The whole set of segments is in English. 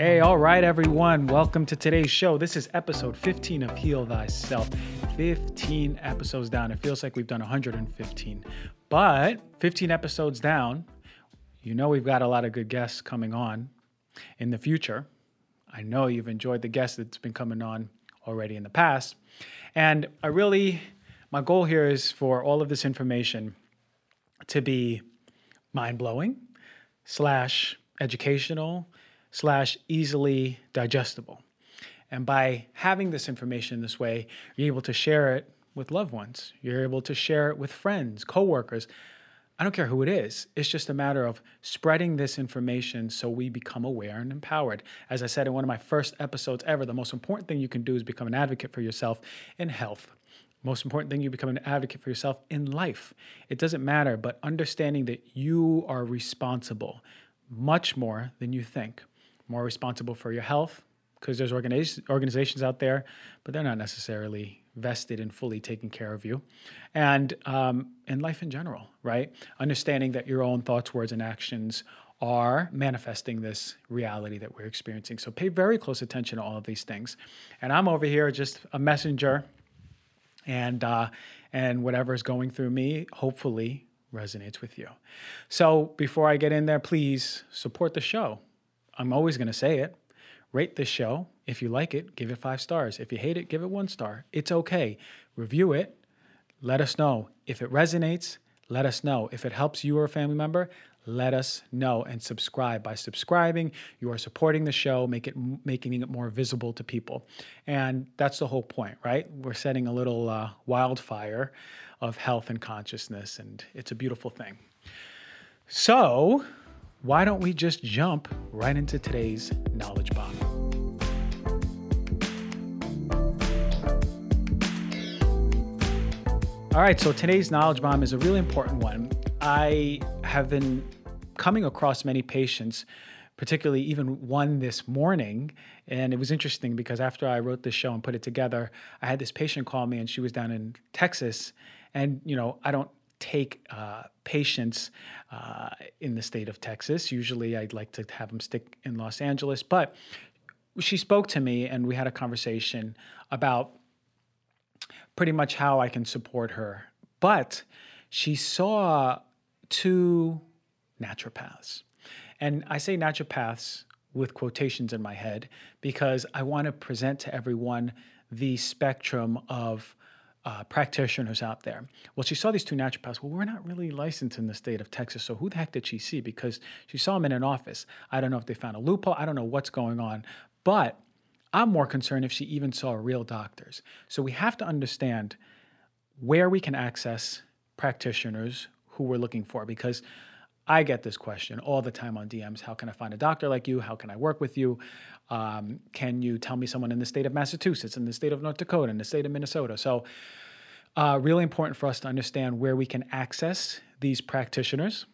Hey, all right, everyone. Welcome to today's show. This is episode 15 of Heal Thyself. 15 episodes down. It feels like we've done 115. But 15 episodes down, you know we've got a lot of good guests coming on in the future. I know you've enjoyed the guests that's been coming on already in the past. And I really, my goal here is for all of this information to be mind blowing, slash educational, slash easily digestible. And by having this information this way, you're able to share it with loved ones. You're able to share it with friends, coworkers. I don't care who it is. It's just a matter of spreading this information so we become aware and empowered. As I said in one of my first episodes ever, the most important thing you can do is become an advocate for yourself in health. Most important thing, you become an advocate for yourself in life. It doesn't matter, but understanding that you are responsible much more than you think. More responsible for your health, because there's organiz- organizations out there, but they're not necessarily vested in fully taking care of you. And um, in life in general, right? Understanding that your own thoughts, words, and actions are manifesting this reality that we're experiencing. So pay very close attention to all of these things. And I'm over here just a messenger, and uh, and whatever is going through me, hopefully resonates with you. So before I get in there, please support the show. I'm always going to say it. Rate this show. If you like it, give it five stars. If you hate it, give it one star. It's okay. Review it. Let us know. If it resonates, let us know. If it helps you or a family member, let us know and subscribe. By subscribing, you are supporting the show, make it making it more visible to people, and that's the whole point, right? We're setting a little uh, wildfire of health and consciousness, and it's a beautiful thing. So, why don't we just jump right into today's knowledge bomb? All right, so today's knowledge bomb is a really important one. I have been coming across many patients, particularly even one this morning. And it was interesting because after I wrote this show and put it together, I had this patient call me and she was down in Texas. And, you know, I don't take uh, patients uh, in the state of Texas. Usually I'd like to have them stick in Los Angeles. But she spoke to me and we had a conversation about pretty much how I can support her. But she saw two naturopaths. And I say naturopaths with quotations in my head because I want to present to everyone the spectrum of uh, practitioners out there. Well, she saw these two naturopaths. Well, we're not really licensed in the state of Texas, so who the heck did she see? Because she saw them in an office. I don't know if they found a loophole. I don't know what's going on. But I'm more concerned if she even saw real doctors. So we have to understand where we can access practitioners who we're looking for because I get this question all the time on DMs. How can I find a doctor like you? How can I work with you? Um, can you tell me someone in the state of Massachusetts, in the state of North Dakota, in the state of Minnesota? So, uh, really important for us to understand where we can access these practitioners.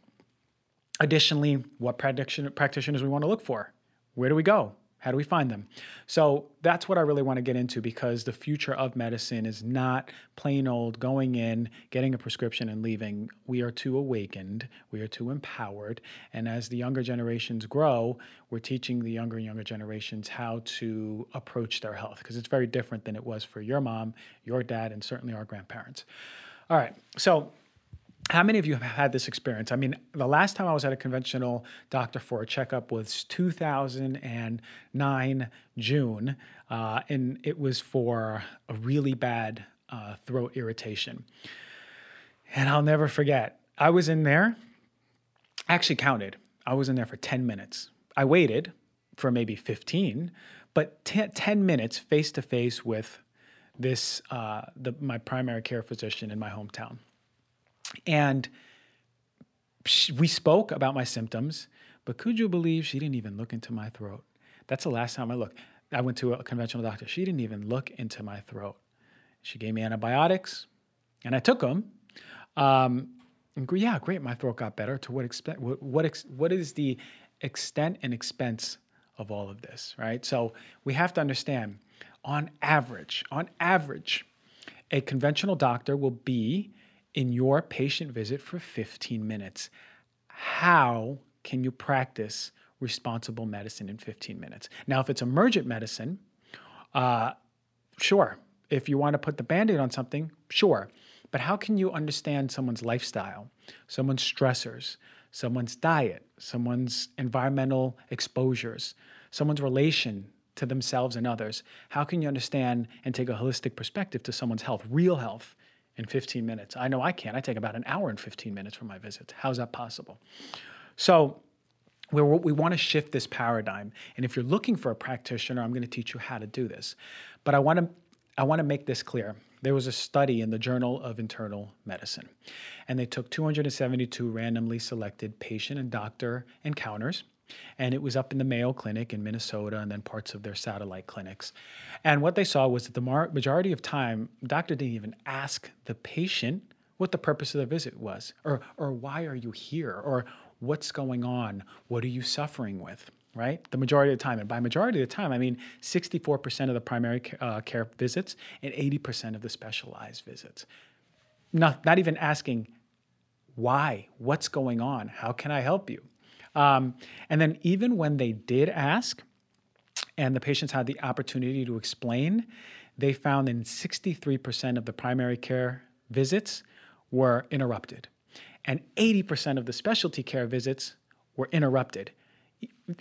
Additionally, what practitioners we want to look for. Where do we go? How do we find them? So that's what I really want to get into because the future of medicine is not plain old going in, getting a prescription, and leaving. We are too awakened, we are too empowered. And as the younger generations grow, we're teaching the younger and younger generations how to approach their health because it's very different than it was for your mom, your dad, and certainly our grandparents. All right. So how many of you have had this experience? I mean, the last time I was at a conventional doctor for a checkup was 2009 June, uh, and it was for a really bad uh, throat irritation. And I'll never forget, I was in there, actually counted, I was in there for 10 minutes. I waited for maybe 15, but 10, 10 minutes face to face with this, uh, the, my primary care physician in my hometown. And we spoke about my symptoms, but could you believe she didn't even look into my throat? That's the last time I looked. I went to a conventional doctor. She didn't even look into my throat. She gave me antibiotics, and I took them. Um, and yeah, great. My throat got better. To what extent? What what, ex, what is the extent and expense of all of this, right? So we have to understand. On average, on average, a conventional doctor will be in your patient visit for 15 minutes. How can you practice responsible medicine in 15 minutes. Now, if it's emergent medicine, uh, sure. If you want to put the band aid on something, sure. But how can you understand someone's lifestyle, someone's stressors, someone's diet, someone's environmental exposures, someone's relation to themselves and others? How can you understand and take a holistic perspective to someone's health, real health, in 15 minutes? I know I can. I take about an hour and 15 minutes for my visits. How's that possible? So, we we want to shift this paradigm. And if you're looking for a practitioner, I'm going to teach you how to do this. But I want to I want to make this clear. There was a study in the Journal of Internal Medicine, and they took 272 randomly selected patient and doctor encounters, and it was up in the Mayo Clinic in Minnesota and then parts of their satellite clinics. And what they saw was that the majority of time, doctor didn't even ask the patient what the purpose of the visit was, or, or why are you here, or what's going on, what are you suffering with, right? The majority of the time. And by majority of the time, I mean 64% of the primary uh, care visits and 80% of the specialized visits. Not, not even asking why, what's going on, how can I help you? Um, and then even when they did ask, and the patients had the opportunity to explain, they found in 63% of the primary care visits were interrupted. And 80% of the specialty care visits were interrupted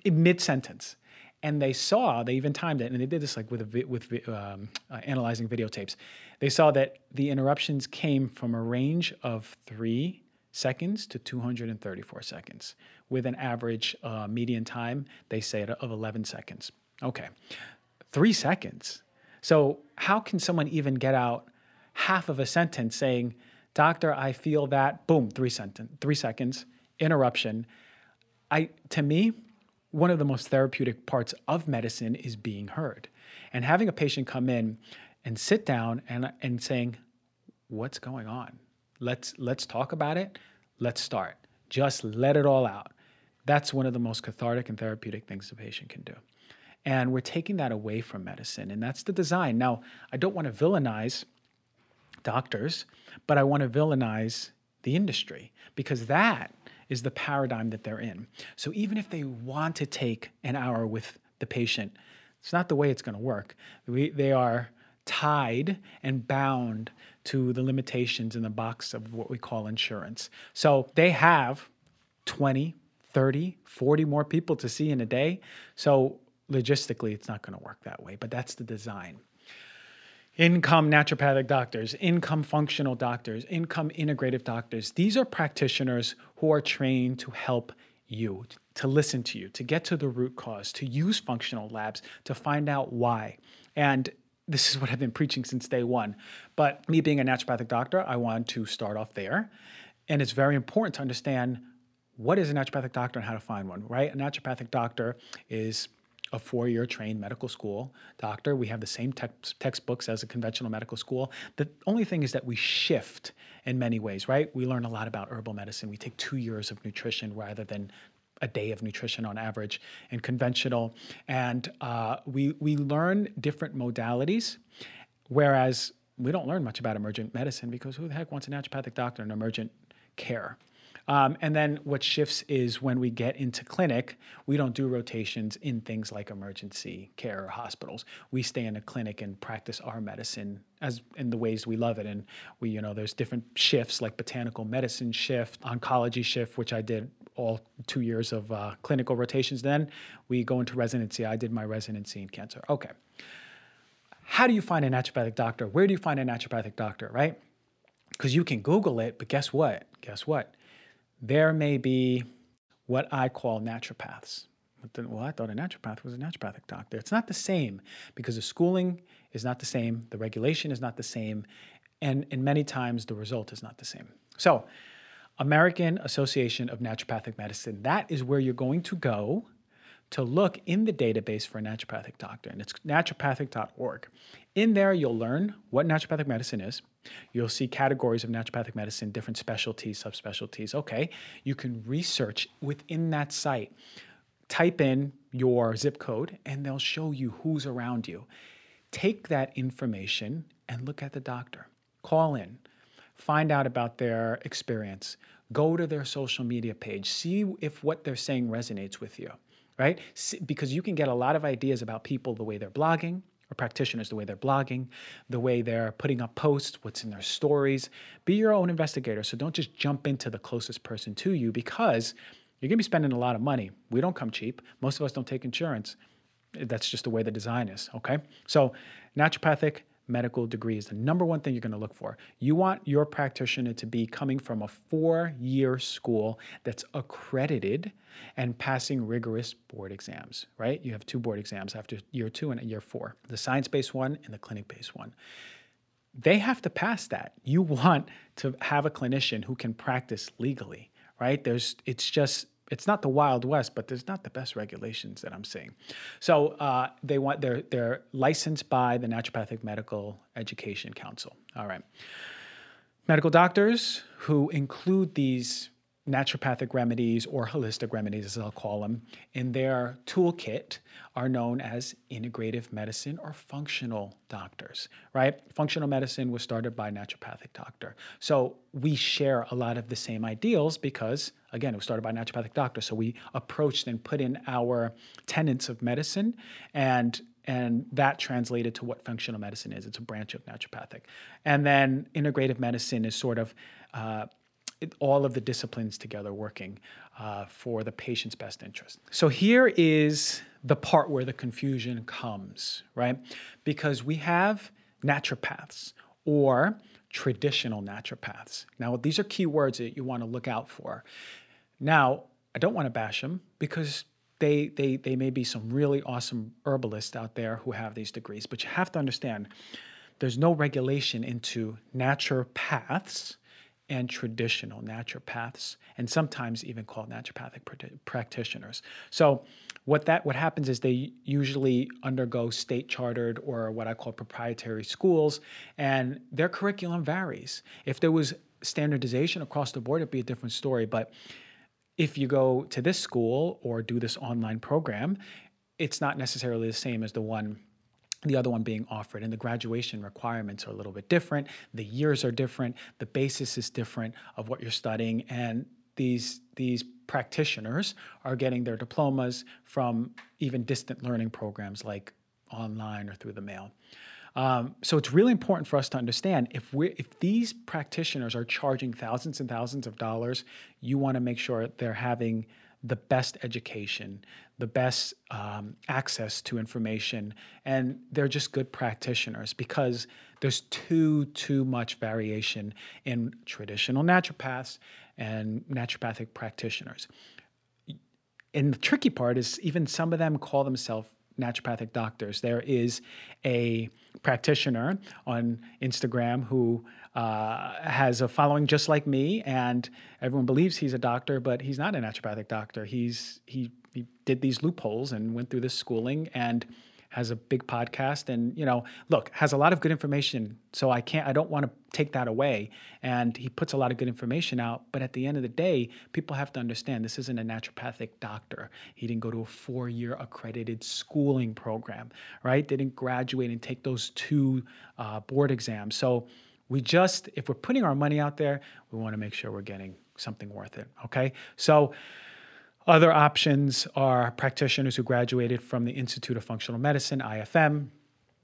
mid sentence. And they saw, they even timed it, and they did this like with, a, with um, uh, analyzing videotapes. They saw that the interruptions came from a range of three seconds to 234 seconds, with an average uh, median time, they say, of 11 seconds. Okay, three seconds. So, how can someone even get out half of a sentence saying, Doctor, I feel that, boom, three, sentence, three seconds, interruption. I, to me, one of the most therapeutic parts of medicine is being heard. And having a patient come in and sit down and, and saying, What's going on? Let's, let's talk about it. Let's start. Just let it all out. That's one of the most cathartic and therapeutic things a patient can do. And we're taking that away from medicine, and that's the design. Now, I don't want to villainize doctors, but I want to villainize the industry because that is the paradigm that they're in. So even if they want to take an hour with the patient, it's not the way it's going to work. We, they are tied and bound to the limitations in the box of what we call insurance. So they have 20, 30, 40 more people to see in a day. So logistically, it's not going to work that way, but that's the design income naturopathic doctors, income functional doctors, income integrative doctors. These are practitioners who are trained to help you, to listen to you, to get to the root cause, to use functional labs, to find out why. And this is what I've been preaching since day one. But me being a naturopathic doctor, I want to start off there. And it's very important to understand what is a naturopathic doctor and how to find one, right? A naturopathic doctor is a four year trained medical school doctor. We have the same text, textbooks as a conventional medical school. The only thing is that we shift in many ways, right? We learn a lot about herbal medicine. We take two years of nutrition rather than a day of nutrition on average in conventional. And uh, we, we learn different modalities, whereas we don't learn much about emergent medicine because who the heck wants a naturopathic doctor in emergent care? Um, and then what shifts is when we get into clinic, we don't do rotations in things like emergency care or hospitals. We stay in a clinic and practice our medicine as in the ways we love it. And we, you know, there's different shifts like botanical medicine shift, oncology shift, which I did all two years of uh, clinical rotations. Then we go into residency. I did my residency in cancer. Okay. How do you find a naturopathic doctor? Where do you find a naturopathic doctor, right? Because you can Google it, but guess what? Guess what? there may be what I call naturopaths. Well, I thought a naturopath was a naturopathic doctor. It's not the same because the schooling is not the same, the regulation is not the same, and, and many times the result is not the same. So, American Association of Naturopathic Medicine, that is where you're going to go to look in the database for a naturopathic doctor, and it's naturopathic.org. In there, you'll learn what naturopathic medicine is. You'll see categories of naturopathic medicine, different specialties, subspecialties. Okay, you can research within that site. Type in your zip code, and they'll show you who's around you. Take that information and look at the doctor. Call in, find out about their experience. Go to their social media page, see if what they're saying resonates with you right? Because you can get a lot of ideas about people the way they're blogging, or practitioners, the way they're blogging, the way they're putting up posts, what's in their stories. Be your own investigator. So don't just jump into the closest person to you because you're going to be spending a lot of money. We don't come cheap. Most of us don't take insurance. That's just the way the design is. Okay. So, naturopathic medical degree is the number one thing you're going to look for. You want your practitioner to be coming from a four year school that's accredited and passing rigorous board exams, right? You have two board exams after year two and year four the science based one and the clinic based one. They have to pass that. You want to have a clinician who can practice legally, right? There's, it's just, it's not the Wild West, but there's not the best regulations that I'm seeing. So uh, they want they're they're licensed by the Naturopathic Medical Education Council. All right, medical doctors who include these naturopathic remedies or holistic remedies, as I'll call them, in their toolkit are known as integrative medicine or functional doctors, right? Functional medicine was started by a naturopathic doctor. So we share a lot of the same ideals because, again, it was started by a naturopathic doctor. So we approached and put in our tenets of medicine and and that translated to what functional medicine is. It's a branch of naturopathic. And then integrative medicine is sort of uh, all of the disciplines together working uh, for the patient's best interest. So here is the part where the confusion comes, right? Because we have naturopaths or traditional naturopaths. Now, these are key words that you want to look out for. Now, I don't want to bash them because they, they, they may be some really awesome herbalists out there who have these degrees, but you have to understand there's no regulation into naturopaths and traditional naturopaths, and sometimes even called naturopathic pr- practitioners. So, what that what happens is they usually undergo state chartered or what I call proprietary schools, and their curriculum varies. If there was standardization across the board, it'd be a different story. But if you go to this school or do this online program, it's not necessarily the same as the one the other one being offered. And the graduation requirements are a little bit different. The years are different. The basis is different of what you're studying. And these, these practitioners are getting their diplomas from even distant learning programs like online or through the mail. Um, so it's really important for us to understand if we if these practitioners are charging thousands and thousands of dollars, you want to make sure they're having the best education, the best um, access to information, and they're just good practitioners because there's too too much variation in traditional naturopaths and naturopathic practitioners. And the tricky part is even some of them call themselves naturopathic doctors. There is a practitioner on Instagram who uh, has a following just like me, and everyone believes he's a doctor, but he's not a naturopathic doctor. He's he he did these loopholes and went through this schooling and has a big podcast and you know look has a lot of good information so i can't i don't want to take that away. And he puts a lot of good information out but at the end of the day people have to understand this isn't a naturopathic doctor. He didn't go to a four year accredited schooling program right? Didn't graduate and take those two uh, board exams. So we just, if we're putting our money out there, we want to make sure we're getting something worth it. Okay. So, other options are practitioners who graduated from the Institute of Functional Medicine, IFM,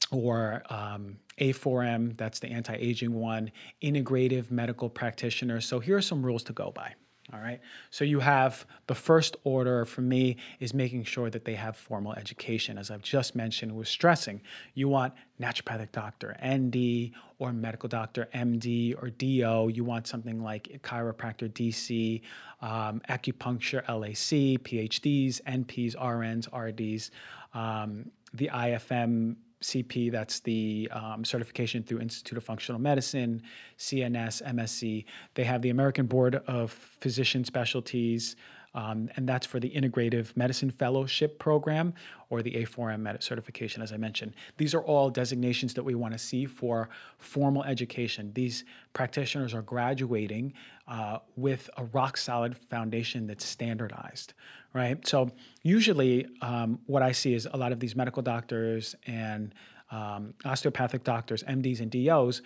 or um, A4M, that's the anti aging one, integrative medical practitioners. So, here are some rules to go by. All right. So you have the first order for me is making sure that they have formal education. As I've just mentioned, was stressing. You want naturopathic doctor, ND, or medical doctor, MD, or DO. You want something like chiropractor, DC, um, acupuncture, LAC, PhDs, NPs, RNs, RDs, um, the IFM CP, that's the um, certification through Institute of Functional Medicine, CNS, MSc. They have the American Board of Physician Specialties, um, and that's for the Integrative Medicine Fellowship Program or the A4M certification, as I mentioned. These are all designations that we want to see for formal education. These practitioners are graduating uh, with a rock solid foundation that's standardized, right? So, usually, um, what I see is a lot of these medical doctors and um, osteopathic doctors, MDs, and DOs,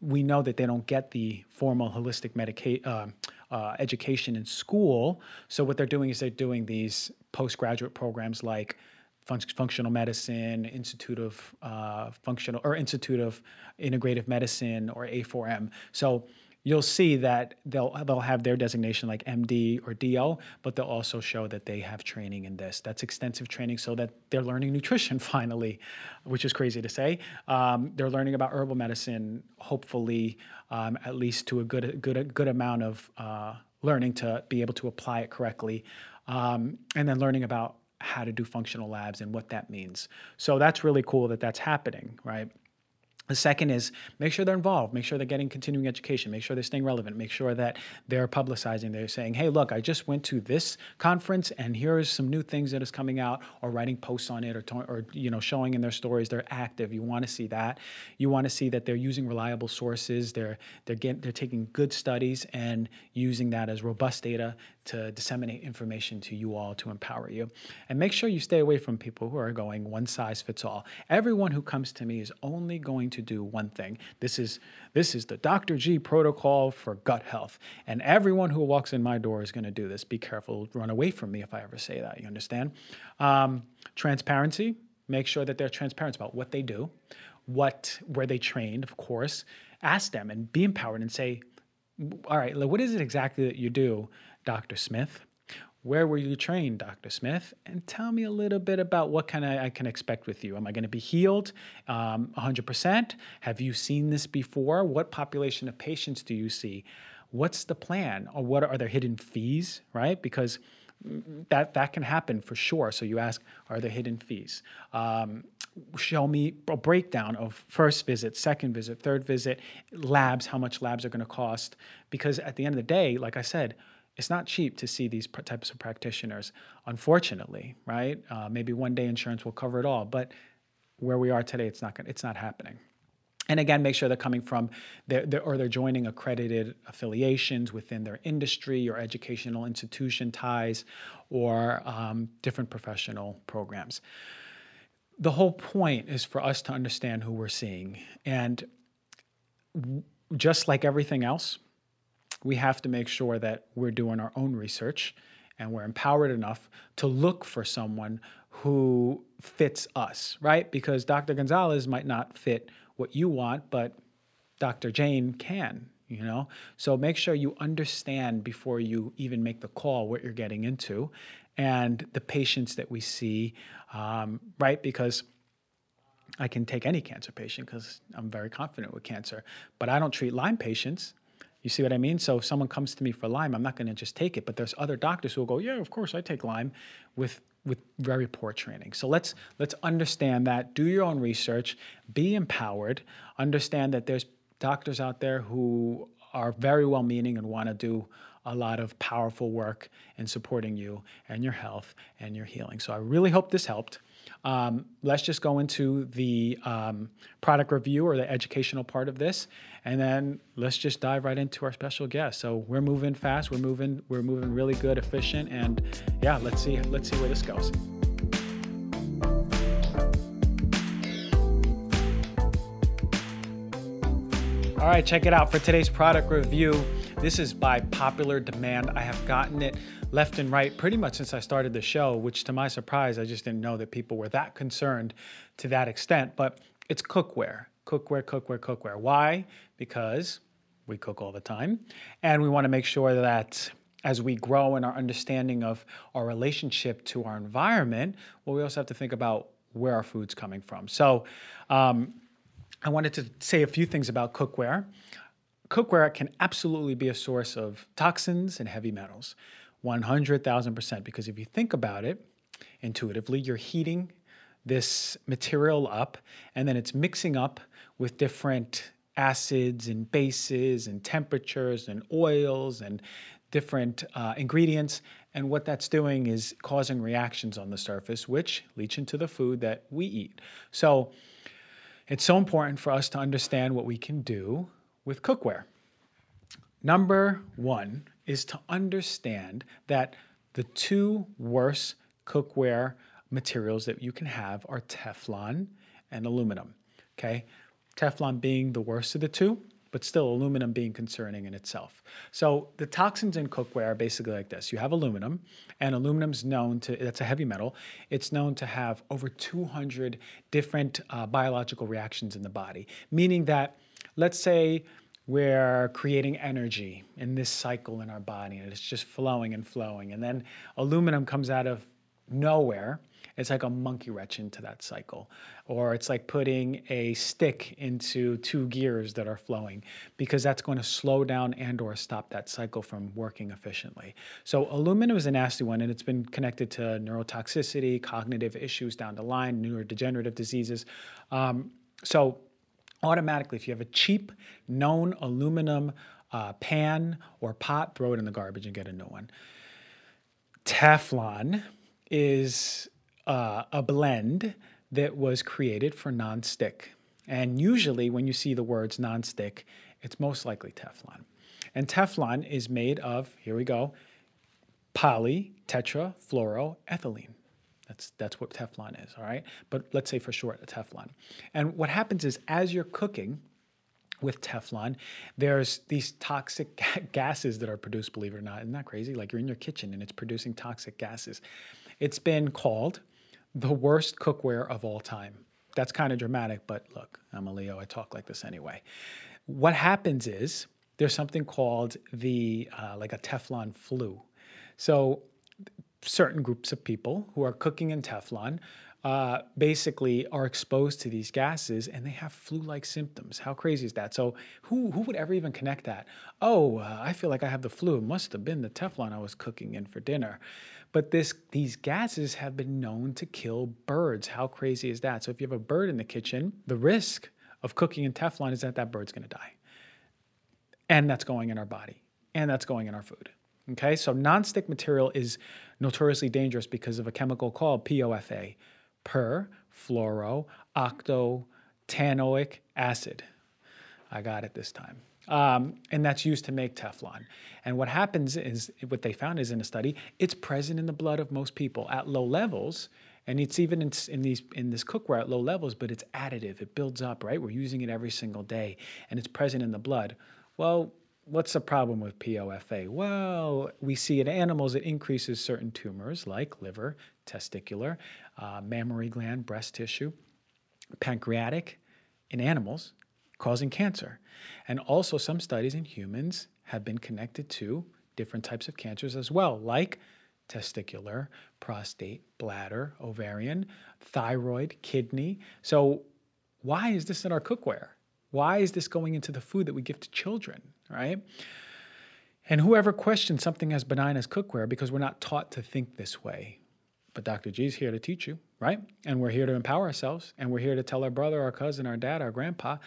we know that they don't get the formal holistic medica- uh, uh, education in school. So what they're doing is they're doing these postgraduate programs like functional medicine, Institute of uh, Functional or Institute of Integrative Medicine or A4M. So you'll see that they'll they'll have their designation like MD or DO, but they'll also show that they have training in this. That's extensive training, so that they're learning nutrition finally, which is crazy to say. Um, they're learning about herbal medicine, hopefully, um, at least to a good good good amount of uh, learning to be able to apply it correctly, um, and then learning about how to do functional labs and what that means. So that's really cool that that's happening, right? The second is make sure they're involved, make sure they're getting continuing education, make sure they're staying relevant, make sure that they're publicizing, they're saying, hey, look, I just went to this conference and here's some new things that is coming out, or writing posts on it, or, or you know, showing in their stories they're active. You want to see that. You want to see that they're using reliable sources, they're, they're, getting, they're taking good studies and using that as robust data to disseminate information to you all to empower you. And make sure you stay away from people who are going one size fits all. Everyone who comes to me is only going to do one thing. This is this is the Dr. G protocol for gut health. And everyone who walks in my door is going to do this. Be careful, run away from me if I ever say that. You understand? Um, transparency. Make sure that they're transparent about what they do, what where they trained, of course. Ask them and be empowered and say, all right, what is it exactly that you do, Dr. Smith? Where were you trained, Dr. Smith? And tell me a little bit about what kind of I can expect with you. Am I going to be healed um, 100%? Have you seen this before? What population of patients do you see? What's the plan? Or what are there hidden fees, right? Because that that can happen for sure. So you ask, are there hidden fees? Um, show me a breakdown of first visit, second visit, third visit, labs, how much labs are going to cost. Because at the end of the day, like I said, it's not cheap to see these types of practitioners, unfortunately, right? Uh, maybe one day insurance will cover it all, but where we are today, it's not gonna, it's not happening. And again, make sure they're coming from, they're, they're, or they're joining accredited affiliations within their industry or educational institution ties or um, different professional programs. The whole point is for us to understand who we're seeing. And just like everything else, we have to make sure that we're doing our own research and we're empowered enough to look for someone who fits us, right? Because Dr. Gonzalez might not fit what you want, but Dr. Jane can, you know? So make sure you understand before you even make the call what you're getting into and the patients that we see, um, right? Because I can take any cancer patient because I'm very confident with cancer, but I don't treat Lyme patients. You see what I mean? So if someone comes to me for Lyme, I'm not going to just take it. But there's other doctors who will go, yeah, of course I take Lyme, with with very poor training. So let's let's understand that. Do your own research. Be empowered. Understand that there's doctors out there who are very well meaning and want to do a lot of powerful work in supporting you and your health and your healing. So I really hope this helped. Um, let's just go into the um, product review or the educational part of this, and then let's just dive right into our special guest. So we're moving fast, we're moving, we're moving really good, efficient, and yeah, let's see, let's see where this goes. All right, check it out for today's product review. This is by popular demand. I have gotten it left and right pretty much since I started the show, which to my surprise, I just didn't know that people were that concerned to that extent. But it's cookware, cookware, cookware, cookware. Why? Because we cook all the time. And we want to make sure that as we grow in our understanding of our relationship to our environment, well, we also have to think about where our food's coming from. So, um, I wanted to say a few things about cookware cookware can absolutely be a source of toxins and heavy metals, 100,000%. Because if you think about it intuitively, you're heating this material up and then it's mixing up with different acids and bases and temperatures and oils and different uh, ingredients. And what that's doing is causing reactions on the surface, which leach into the food that we eat. So it's so important for us to understand what we can do with cookware. Number one is to understand that the two worst cookware materials that you can have are Teflon and aluminum. Okay, Teflon being the worst of the two but still aluminum being concerning in itself. So the toxins in cookware are basically like this. You have aluminum, and aluminum's known to, that's a heavy metal, it's known to have over 200 different uh, biological reactions in the body, meaning that, let's say, we're creating energy in this cycle in our body and it's just flowing and flowing. And then aluminum comes out of nowhere it's like a monkey wrench into that cycle. Or it's like putting a stick into two gears that are flowing because that's going to slow down and or stop that cycle from working efficiently. So aluminum is a nasty one and it's been connected to neurotoxicity, cognitive issues down the line, neurodegenerative diseases. Um, so automatically, if you have a cheap, known aluminum uh, pan or pot, throw it in the garbage and get a new one. Teflon is uh, a blend that was created for nonstick. And usually, when you see the words nonstick, it's most likely Teflon. And Teflon is made of, here we go, poly tetrafluoroethylene. That's, that's what Teflon is, all right? But let's say for short, a Teflon. And what happens is as you're cooking with Teflon, there's these toxic gases that are produced, believe it or not. Isn't that crazy? Like you're in your kitchen and it's producing toxic gases. It's been called the worst cookware of all time. That's kind of dramatic, but look, I'm a Leo. I talk like this anyway. What happens is there's something called the uh, like a Teflon flu. So certain groups of people who are cooking in Teflon uh, basically are exposed to these gases and they have flu-like symptoms. How crazy is that? So who who would ever even connect that? Oh, uh, I feel like I have the flu. It must have been the Teflon I was cooking in for dinner. But this these gases have been known to kill birds. How crazy is that? So if you have a bird in the kitchen, the risk of cooking in Teflon is that that bird's going to die. And that's going in our body. And that's going in our food. Okay? So nonstick material is notoriously dangerous because of a chemical called POFA, per fluoro acid. I got it this time. Um, and that's used to make Teflon. And what happens is, what they found is in a study, it's present in the blood of most people at low levels. And it's even in, in, these in this cookware at low levels, but it's additive. It builds up, right? We're using it every single day, and it's present in the blood. Well, what's the problem with POFA? Well, we see in animals it increases certain tumors like liver, testicular, uh, mammary gland, breast tissue, pancreatic in animals, causing cancer. And also, some studies in humans have been connected to different types of cancers as well, like testicular, prostate, bladder, ovarian, thyroid, kidney. So, why is this in our cookware? Why is this going into the food that we give to children, right? And whoever questions something as benign as cookware because we're not taught to think this way. But Dr. G is here to teach you, right? And we're here to empower ourselves, and we're here to tell our brother, our cousin, our dad, our grandpa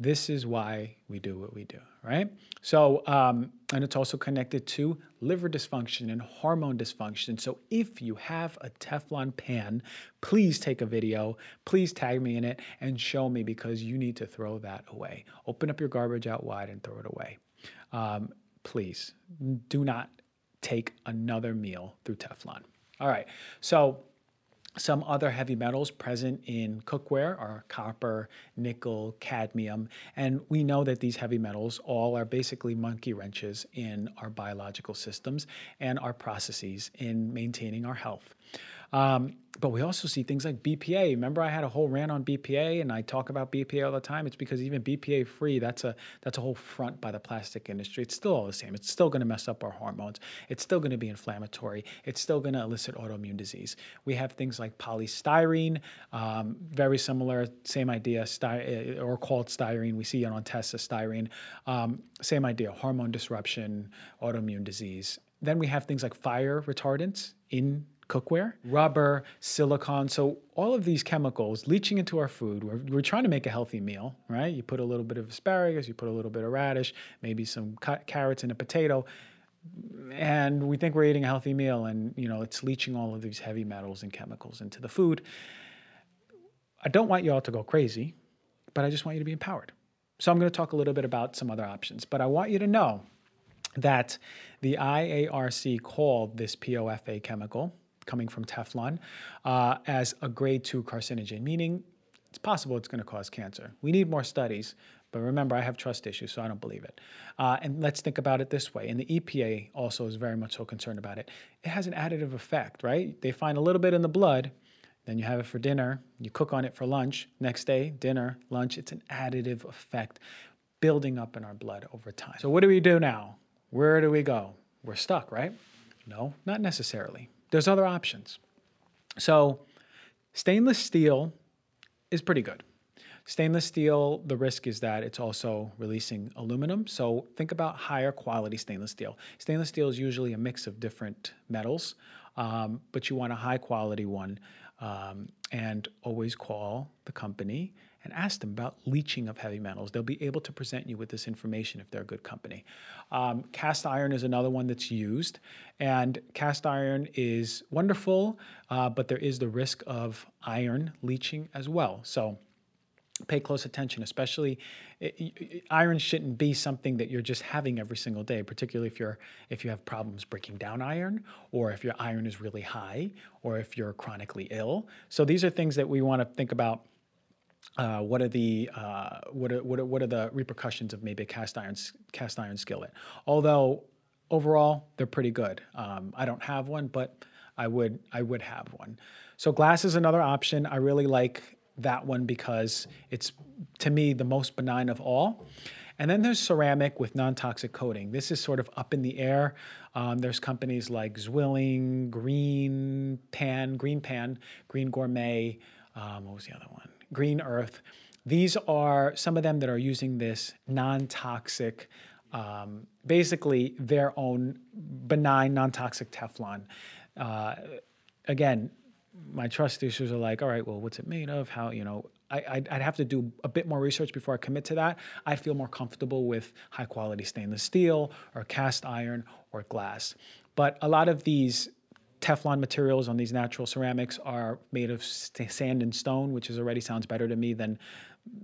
this is why we do what we do, right? So, um, and it's also connected to liver dysfunction and hormone dysfunction. So, if you have a Teflon pan, please take a video, please tag me in it and show me because you need to throw that away. Open up your garbage out wide and throw it away. Um, please do not take another meal through Teflon. All right, so some other heavy metals present in cookware are copper, nickel, cadmium, and we know that these heavy metals all are basically monkey wrenches in our biological systems and our processes in maintaining our health. Um, but we also see things like BPA. Remember, I had a whole rant on BPA, and I talk about BPA all the time. It's because even BPA free, that's a that's a whole front by the plastic industry. It's still all the same. It's still going to mess up our hormones. It's still going to be inflammatory. It's still going to elicit autoimmune disease. We have things like polystyrene, um, very similar, same idea, sty- uh, or called styrene. We see it on tests as styrene. Um, same idea, hormone disruption, autoimmune disease. Then we have things like fire retardants in cookware, rubber, silicone. So all of these chemicals leaching into our food. We're, we're trying to make a healthy meal, right? You put a little bit of asparagus, you put a little bit of radish, maybe some carrots and a potato, and we think we're eating a healthy meal, and you know it's leaching all of these heavy metals and chemicals into the food. I don't want you all to go crazy, but I just want you to be empowered. So I'm going to talk a little bit about some other options, but I want you to know that the IARC called this POFA chemical coming from Teflon uh, as a grade two carcinogen, meaning it's possible it's going to cause cancer. We need more studies, But remember, I have trust issues, so I don't believe it. Uh, and let's think about it this way. And the EPA also is very much so concerned about it. It has an additive effect, right? They find a little bit in the blood, then you have it for dinner, you cook on it for lunch, next day, dinner, lunch. It's an additive effect building up in our blood over time. So, what do we do now? Where do we go? We're stuck, right? No, not necessarily. There's other options. So, stainless steel is pretty good. Stainless steel, the risk is that it's also releasing aluminum. So think about higher quality stainless steel. Stainless steel is usually a mix of different metals, um, but you want a high quality one. Um, and always call the company and ask them about leaching of heavy metals. They'll be able to present you with this information if they're a good company. Um, cast iron is another one that's used, and cast iron is wonderful, uh, but there is the risk of iron leaching as well. So pay close attention, especially iron shouldn't be something that you're just having every single day, particularly if you're if you have problems breaking down iron or if your iron is really high or if you're chronically ill. So these are things that we want to think about. Uh, what are the uh, what are, what are, what are the repercussions of maybe a cast iron cast iron skillet? Although overall they're pretty good. Um, I don't have one, but I would I would have one. So glass is another option. I really like that one because it's to me the most benign of all. And then there's ceramic with non-toxic coating. This is sort of up in the air. Um, there's companies like Zwilling, Green Pan, Green Pan, Green Gourmet. Um, what was the other one? Green Earth. These are some of them that are using this non-toxic, um, basically their own benign non-toxic Teflon. Uh, again, my trust issues are like, all right, well, what's it made of? How, you know, I, I'd, I'd have to do a bit more research before I commit to that. I'd feel more comfortable with high quality stainless steel or cast iron or glass. But a lot of these Teflon materials on these natural ceramics are made of sand and stone, which is already sounds better to me than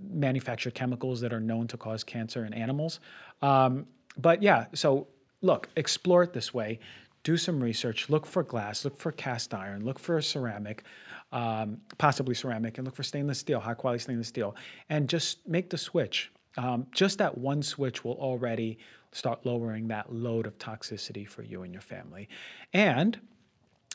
manufactured chemicals that are known to cause cancer in animals. Um, but yeah, so look, explore it this way do some research, look for glass, look for cast iron, look for a ceramic, um, possibly ceramic, and look for stainless steel, high quality stainless steel, and just make the switch. Um, just that one switch will already start lowering that load of toxicity for you and your family. And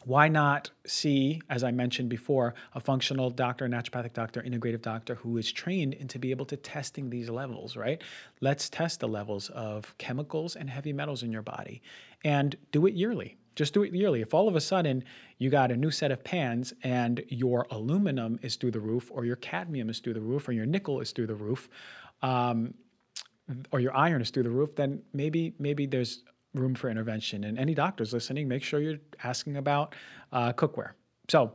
why not see, as I mentioned before, a functional doctor, naturopathic doctor, integrative doctor who is trained in to be able to testing these levels, right? Let's test the levels of chemicals and heavy metals in your body and do it yearly. Just do it yearly. If all of a sudden you got a new set of pans and your aluminum is through the roof, or your cadmium is through the roof, or your nickel is through the roof, um, or your iron is through the roof, then maybe maybe there's room for intervention. And any doctors listening, make sure you're asking about uh, cookware. So,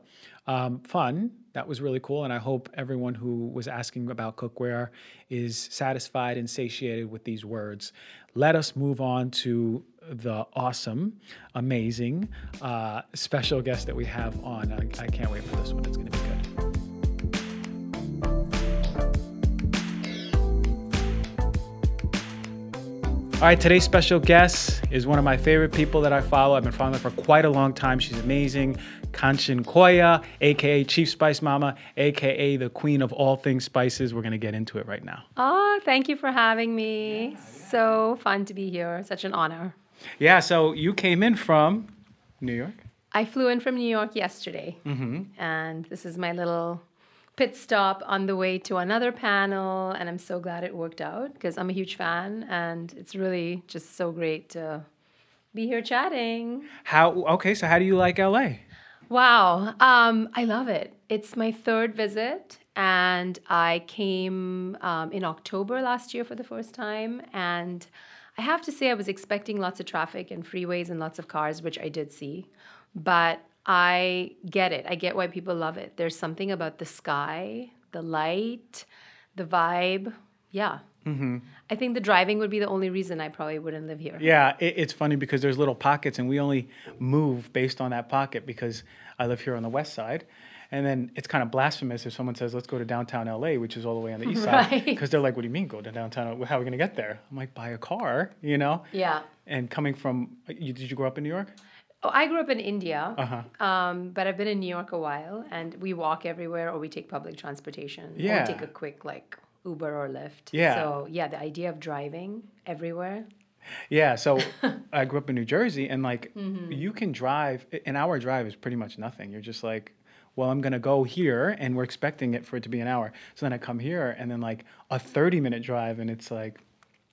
um, fun. That was really cool. And I hope everyone who was asking about cookware is satisfied and satiated with these words. Let us move on to the awesome, amazing, uh, special guest that we have on. I, I can't wait for this one. It's going to be All right, today's special guest is one of my favorite people that I follow. I've been following her for quite a long time. She's amazing. Kanchan Koya, aka Chief Spice Mama, aka the queen of all things spices. We're going to get into it right now. Oh, thank you for having me. So fun to be here. Such an honor. Yeah, so you came in from New York? I flew in from New York yesterday. Mm-hmm. And this is my little pit stop on the way to another panel, and I'm so glad it worked out because I'm a huge fan, and it's really just so great to be here chatting. How okay? So how do you like LA? Wow, um, I love it. It's my third visit, and I came um, in October last year for the first time, and I have to say I was expecting lots of traffic and freeways and lots of cars, which I did see, but I get it. I get why people love it. There's something about the sky, the light, the vibe. Yeah. Mm-hmm. I think the driving would be the only reason I probably wouldn't live here. Yeah, it, it's funny because there's little pockets, and we only move based on that pocket because I live here on the west side. And then it's kind of blasphemous if someone says, let's go to downtown LA, which is all the way on the east right. side. Because they're like, what do you mean go to downtown? How are we going to get there? I'm like, buy a car, you know? Yeah. And coming from, you, did you grow up in New York? Oh, I grew up in India, uh-huh. um, but I've been in New York a while, and we walk everywhere or we take public transportation. Yeah. Or we take a quick like Uber or Lyft. Yeah. So yeah, the idea of driving everywhere. Yeah, so I grew up in New Jersey, and like you can drive an hour drive is pretty much nothing. You're just like, well, I'm gonna go here, and we're expecting it for it to be an hour. So then I come here, and then like a 30 minute drive, and it's like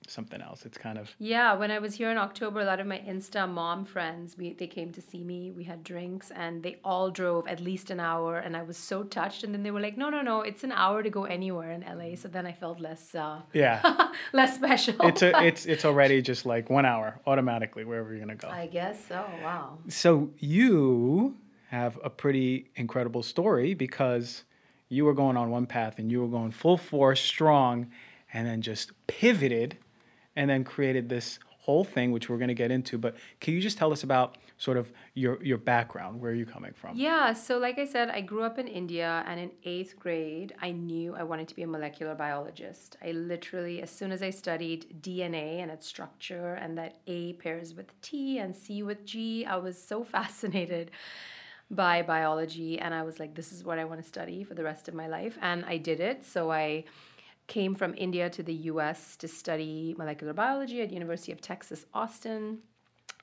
something else. It's kind of Yeah, when I was here in October, a lot of my Insta mom friends, we they came to see me. We had drinks, and they all drove at least an hour, and I was so touched. And then they were like, "No, no, no, it's an hour to go anywhere in LA." So then I felt less uh, yeah. less special. it's a it's it's already just like one hour automatically wherever you're gonna go. I guess so. Wow. So you have a pretty incredible story because you were going on one path and you were going full force, strong, and then just pivoted and then created this whole thing which we're going to get into but can you just tell us about sort of your your background where are you coming from Yeah, so like I said, I grew up in India, and in eighth grade, I knew I wanted to be a molecular biologist. I literally, as soon as I studied DNA and its structure, and that A pairs with T and C with G, I was so fascinated by biology, and I was like, this is what I want to study for the rest of my life, and I did it. So I came from India to the U.S. to study molecular biology at University of Texas, Austin.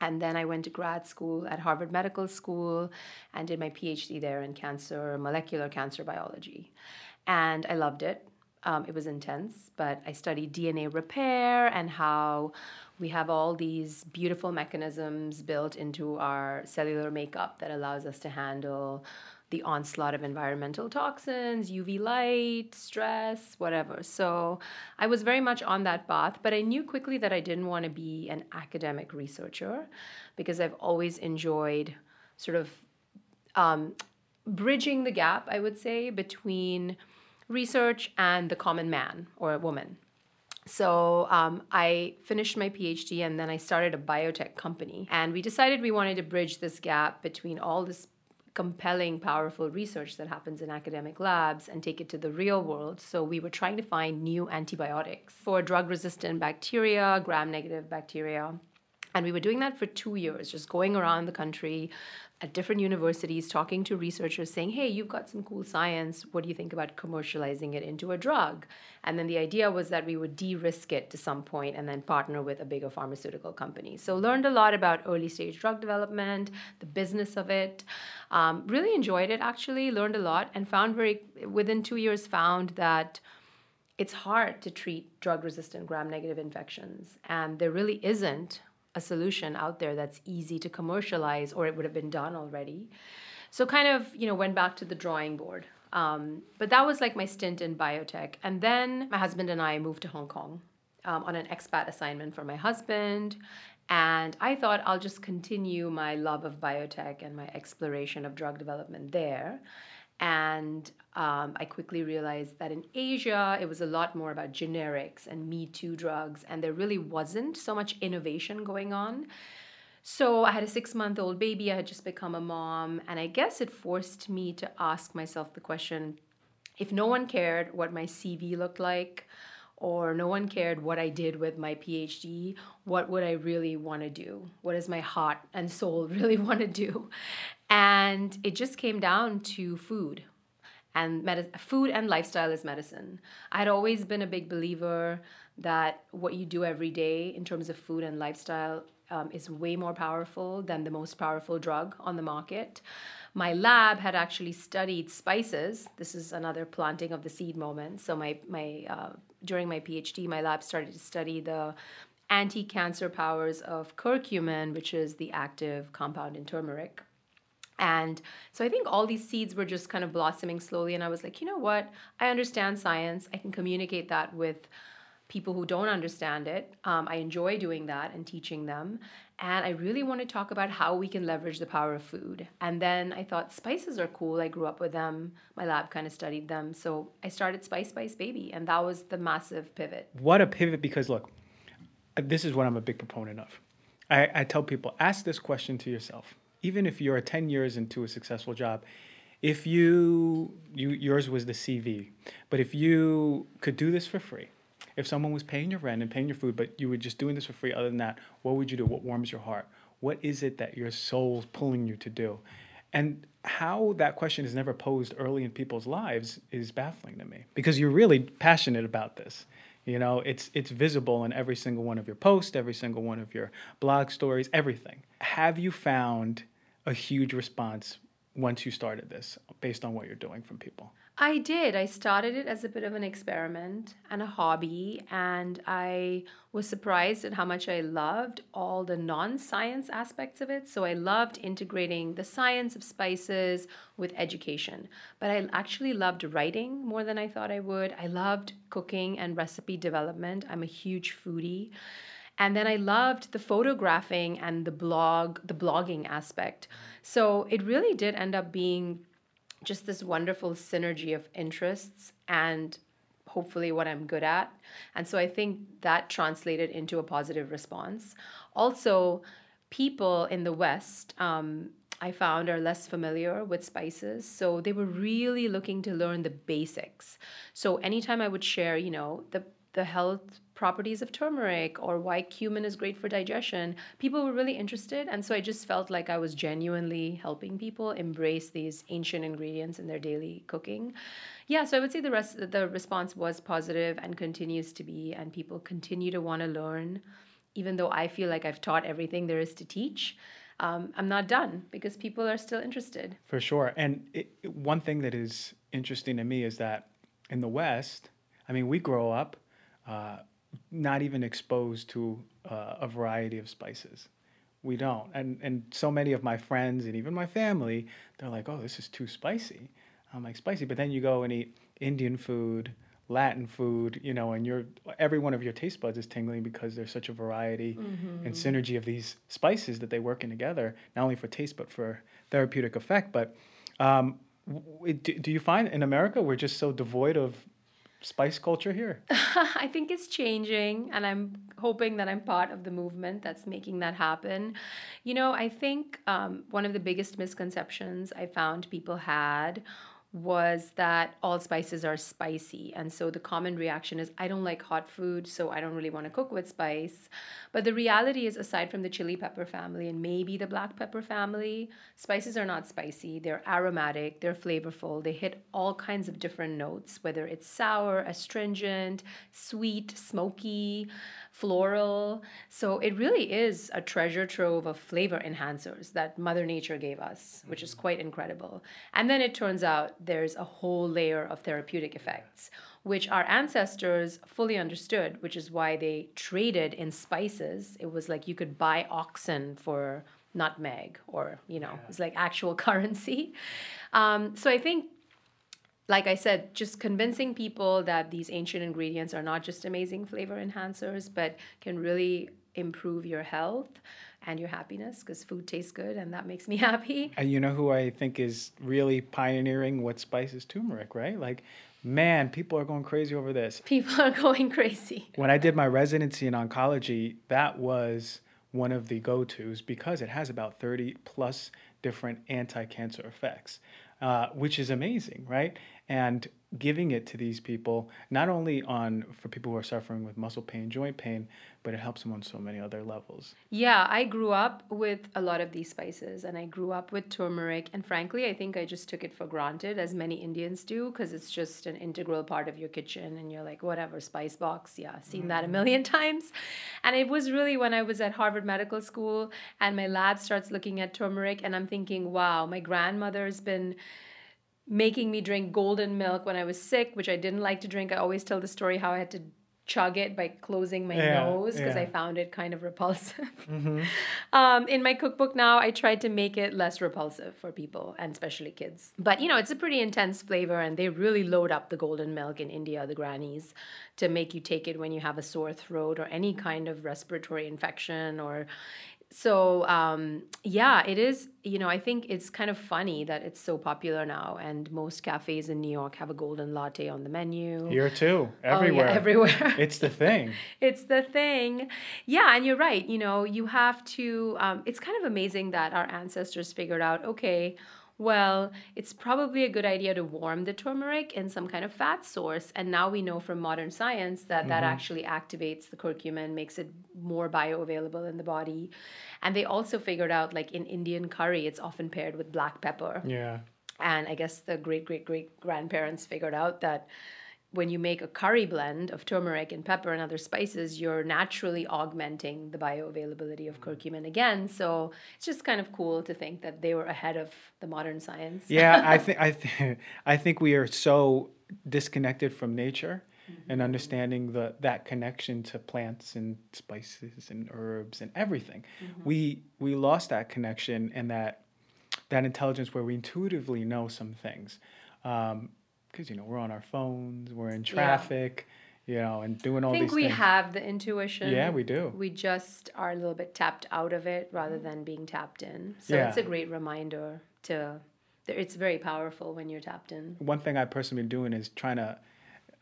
And then I went to grad school at Harvard Medical School and did my PhD there in cancer, molecular cancer biology. And I loved it. Um, it was intense, but I studied DNA repair and how we have all these beautiful mechanisms built into our cellular makeup that allows us to handle the onslaught of environmental toxins, UV light, stress, whatever. So I was very much on that path, but I knew quickly that I didn't want to be an academic researcher because I've always enjoyed sort of um, bridging the gap, I would say, between research and the common man or woman. So um, I finished my PhD and then I started a biotech company. And we decided we wanted to bridge this gap between all this compelling, powerful research that happens in academic labs and take it to the real world. So we were trying to find new antibiotics for drug resistant bacteria, gram negative bacteria. And we were doing that for two years, just going around the country at different universities, talking to researchers, saying, hey, you've got some cool science. What do you think about commercializing it into a drug? And then the idea was that we would de risk it to some point and then partner with a bigger pharmaceutical company. So, learned a lot about early stage drug development, the business of it. Um, really enjoyed it actually, learned a lot, and found very, within two years, found that it's hard to treat drug resistant gram negative infections. And there really isn't a solution out there that's easy to commercialize or it would have been done already. So kind of, you know, went back to the drawing board. Um, but that was like my stint in biotech. And then my husband and I moved to Hong Kong um, on an expat assignment for my husband. And I thought I'll just continue my love of biotech and my exploration of drug development there. And um, I quickly realized that in Asia, it was a lot more about generics and Me Too drugs, and there really wasn't so much innovation going on. So I had a six month old baby, I had just become a mom, and I guess it forced me to ask myself the question if no one cared what my CV looked like, or no one cared what I did with my PhD, what would I really want to do? What does my heart and soul really want to do? And it just came down to food. And med- food and lifestyle is medicine. I had always been a big believer that what you do every day in terms of food and lifestyle um, is way more powerful than the most powerful drug on the market. My lab had actually studied spices. This is another planting of the seed moment. So my my uh, during my PhD, my lab started to study the anti-cancer powers of curcumin, which is the active compound in turmeric. And so I think all these seeds were just kind of blossoming slowly. And I was like, you know what? I understand science. I can communicate that with people who don't understand it. Um, I enjoy doing that and teaching them. And I really want to talk about how we can leverage the power of food. And then I thought spices are cool. I grew up with them. My lab kind of studied them. So I started Spice Spice Baby. And that was the massive pivot. what a pivot because look this is what i'm a big proponent of I, I tell people ask this question to yourself even if you're 10 years into a successful job if you, you yours was the cv but if you could do this for free if someone was paying your rent and paying your food but you were just doing this for free other than that what would you do what warms your heart what is it that your soul's pulling you to do And how that question is never posed early in people's lives is baffling to me because you're really passionate about this. You know, it's it's visible in every single one of your posts, every single one of your blog stories, everything. Have you found a huge response once you started this based on what you're doing from people? I did. I started it as a bit of an experiment and a hobby, and I was surprised at how much I loved all the non science aspects of it. So I loved integrating the science of spices with education. But I actually loved writing more than I thought I would. I loved cooking and recipe development. I'm a huge foodie. And then I loved the photographing and the blog, the blogging aspect. So it really did end up being just this wonderful synergy of interests and hopefully what I'm good at. And so I think that translated into a positive response. Also, people in the West, um, I found are less familiar with spices. So they were really looking to learn the basics. So anytime I would share, you know, the the health properties of turmeric or why cumin is great for digestion, people were really interested. And so I just felt like I was genuinely helping people embrace these ancient ingredients in their daily cooking. Yeah, so I would say the rest the response was positive and continues to be, and people continue to want to learn, even though I feel like I've taught everything there is to teach. Um, I'm not done because people are still interested. For sure. And it, one thing that is interesting to me is that in the West, I mean, we grow up uh, not even exposed to uh, a variety of spices. We don't. And, and so many of my friends and even my family, they're like, oh, this is too spicy. I'm like, spicy. But then you go and eat Indian food, Latin food, you know, and your every one of your taste buds is tingling because there's such a variety mm-hmm. and synergy of these spices that they work in together, not only for taste but for therapeutic effect. But um, do, do you find in America we're just so devoid of spice culture here? I think it's changing, and I'm hoping that I'm part of the movement that's making that happen. You know, I think um, one of the biggest misconceptions I found people had was that all spices are spicy. And so the common reaction is, I don't like hot food, so I don't really want to cook with spice. But the reality is, aside from the chili pepper family and maybe the black pepper family, spices are not spicy. They're aromatic, they're flavorful, they hit all kinds of different notes, whether it's sour, astringent, sweet, smoky floral. So it really is a treasure trove of flavor enhancers that Mother Nature gave us, which is quite incredible. And then it turns out there's a whole layer of therapeutic effects, which our ancestors fully understood, which is why they traded in spices. It was like you could buy oxen for nutmeg or you know it's like actual currency um, so i think like I said, just convincing people that these ancient ingredients are not just amazing flavor enhancers, but can really improve your health and your happiness because food tastes good and that makes me happy. And you know who I think is really pioneering what spice is turmeric, right? Like, man, people are going crazy over this. People are going crazy. When I did my residency in oncology, that was one of the go tos because it has about 30 plus different anti cancer effects, uh, which is amazing, right? and giving it to these people not only on for people who are suffering with muscle pain joint pain but it helps them on so many other levels yeah i grew up with a lot of these spices and i grew up with turmeric and frankly i think i just took it for granted as many indians do because it's just an integral part of your kitchen and you're like whatever spice box yeah seen mm-hmm. that a mm-hmm. million times and it was really when i was at harvard medical school and my lab starts looking at turmeric and i'm thinking wow my grandmother's been making me drink golden milk when I was sick, which I didn't like to drink. I always tell the story how I had to chug it by closing my yeah, nose because yeah. I found it kind of repulsive. Mm-hmm. um, in my cookbook now, I tried to make it less repulsive for people and especially kids. But you know, it's a pretty intense flavor, and they really load up the golden milk in India, the grannies, to make you take it when you have a sore throat or any kind of respiratory infection or so um, yeah it is you know i think it's kind of funny that it's so popular now and most cafes in new york have a golden latte on the menu. Here too everywhere oh, yeah, everywhere. It's the thing. It's the thing. Yeah and you're right you know you have to um, it's kind of amazing that our ancestors figured out okay Well, it's probably a good idea to warm the turmeric in some kind of fat source. And now we know from modern science that that mm-hmm. actually activates the curcumin, makes it more bioavailable in the body. And they also figured out, like in Indian curry, it's often paired with black pepper. Yeah. And I guess the great great great grandparents figured out that when you make a curry blend of turmeric and pepper and other spices, you're naturally augmenting the bioavailability of mm. curcumin again. So it's just kind of cool to think that they were ahead of the modern science. Yeah, I think I think I think we are so disconnected from nature mm-hmm. and understanding the that connection to plants and spices and herbs and everything. Mm-hmm. We we lost that connection and that that intelligence where we intuitively know some things. Um, because you know we're on our phones, we're in traffic, you know, and doing all these things. I think these we things. have the intuition. Yeah, we do. We just are a little bit tapped out of it rather than being tapped in. So Yeah. it's a great reminder to. It's very powerful when you're tapped in. One thing I've personally been doing is trying to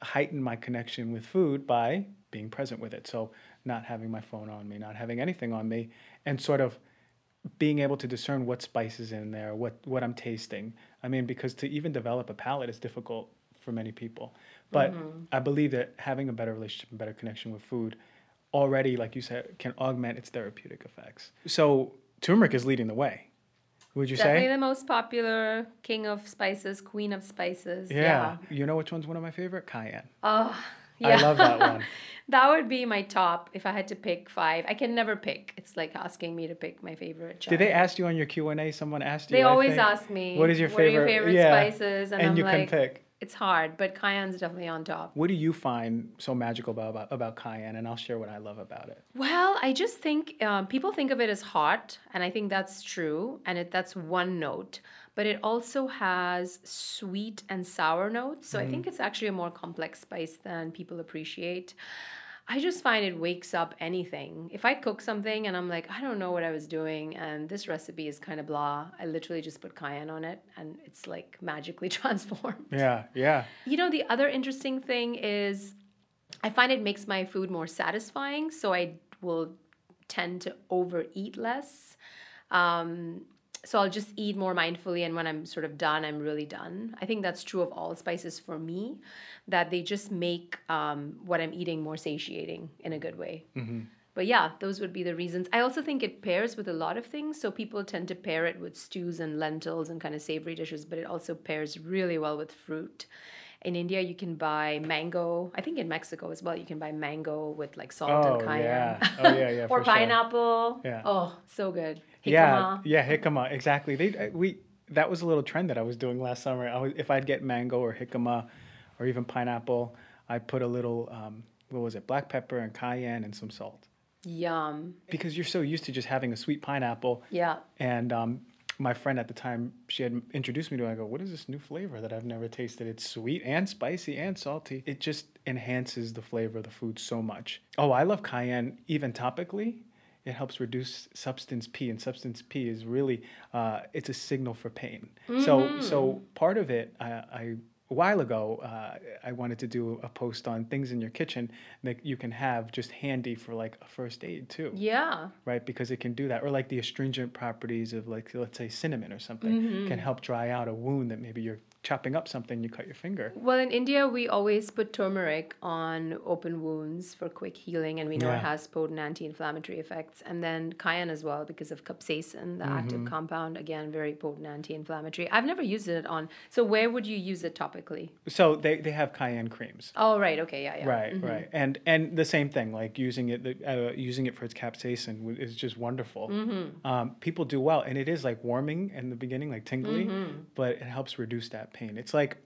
heighten my connection with food by being present with it. So not having my phone on me, not having anything on me, and sort of being able to discern what spices in there, what what I'm tasting. I mean, because to even develop a palate is difficult for many people. But mm-hmm. I believe that having a better relationship and better connection with food already, like you said, can augment its therapeutic effects. So turmeric is leading the way. Would you Definitely say? the most popular king of spices, queen of spices. Yeah. You know which one's one of my favorite? Cayenne. Oh, I love that one. that would be my top if I had to pick five. I can never pick. It's like asking me to pick my favorite. Did they ask you on your Q and A? Someone asked you. They always ask me. What is your favorite? What are your favorite? favorite yeah. spices? And And, I'm you like- can pick. It's hard, but cayenne's definitely on top. What do you find so magical about, about about cayenne? And I'll share what I love about it. Well, I just think um, people think of it as hot, and I think that's true, and it, that's one note. But it also has sweet and sour notes, so I think it's actually a more complex spice than people appreciate. I just find it wakes up anything. If I cook something and I'm like, I don't know what I was doing, and this recipe is kind of blah, I literally just put cayenne on it, and it's like magically transformed. Yeah, yeah. You know, the other interesting thing is I find it makes my food more satisfying, so I will tend to overeat less. Um, so I'll just eat more mindfully, and when I'm sort of done, I'm really done. I think that's true of all spices for me, that they just make um, what I'm eating more satiating in a good way. But yeah, those would be the reasons. I also think it pairs with a lot of things. So people tend to pair it with stews and lentils and kind of savory dishes, but it also pairs really well with fruit. In India, you can buy mango. I think in Mexico as well, you can buy mango with like salt Oh and cayenne. yeah. Oh yeah, yeah. or for sure. pineapple. Yeah. Oh, so good. Yeah, Jicama. yeah, jicama. Exactly. They uh, we that was a little trend that I was doing last summer. I was, if I'd get mango or jicama, or even pineapple, I put a little um, what was it, black pepper and cayenne and some salt. Yum. Because you're so used to just having a sweet pineapple, Yeah. and um, my friend at the time, she had introduced me to it. I go, what is this new flavor that I've never tasted? It's sweet and spicy and salty. It just enhances the flavor of the food so much. Oh, I love cayenne even topically. It helps reduce substance P, and substance P is really uh, it's a signal for pain. So, so part of it, I, I a while ago, uh, I wanted to do a post on things in your kitchen that you can have just handy for like a first aid too Yeah. right? Because it can do that, or like the astringent properties of like let's say cinnamon or something Mm-hmm. can help dry out a wound that maybe you're chopping up something, you cut your finger. Well, in India, we always put turmeric on open wounds for quick healing, and we know Yeah. it has potent anti-inflammatory effects. And then cayenne as well, because of capsaicin, the Mm-hmm. active compound. Again, very potent anti-inflammatory. I've never used it on. So where would you use it topically? So they, they have cayenne creams. Oh, right. Okay. Yeah. Yeah. Right, right, and and the same thing, like using it, the- uh, using it for its capsaicin is just wonderful. Mm-hmm. Um, people do well, and it is like warming in the beginning, like tingly, Mm-hmm. but it helps reduce that pain. It's like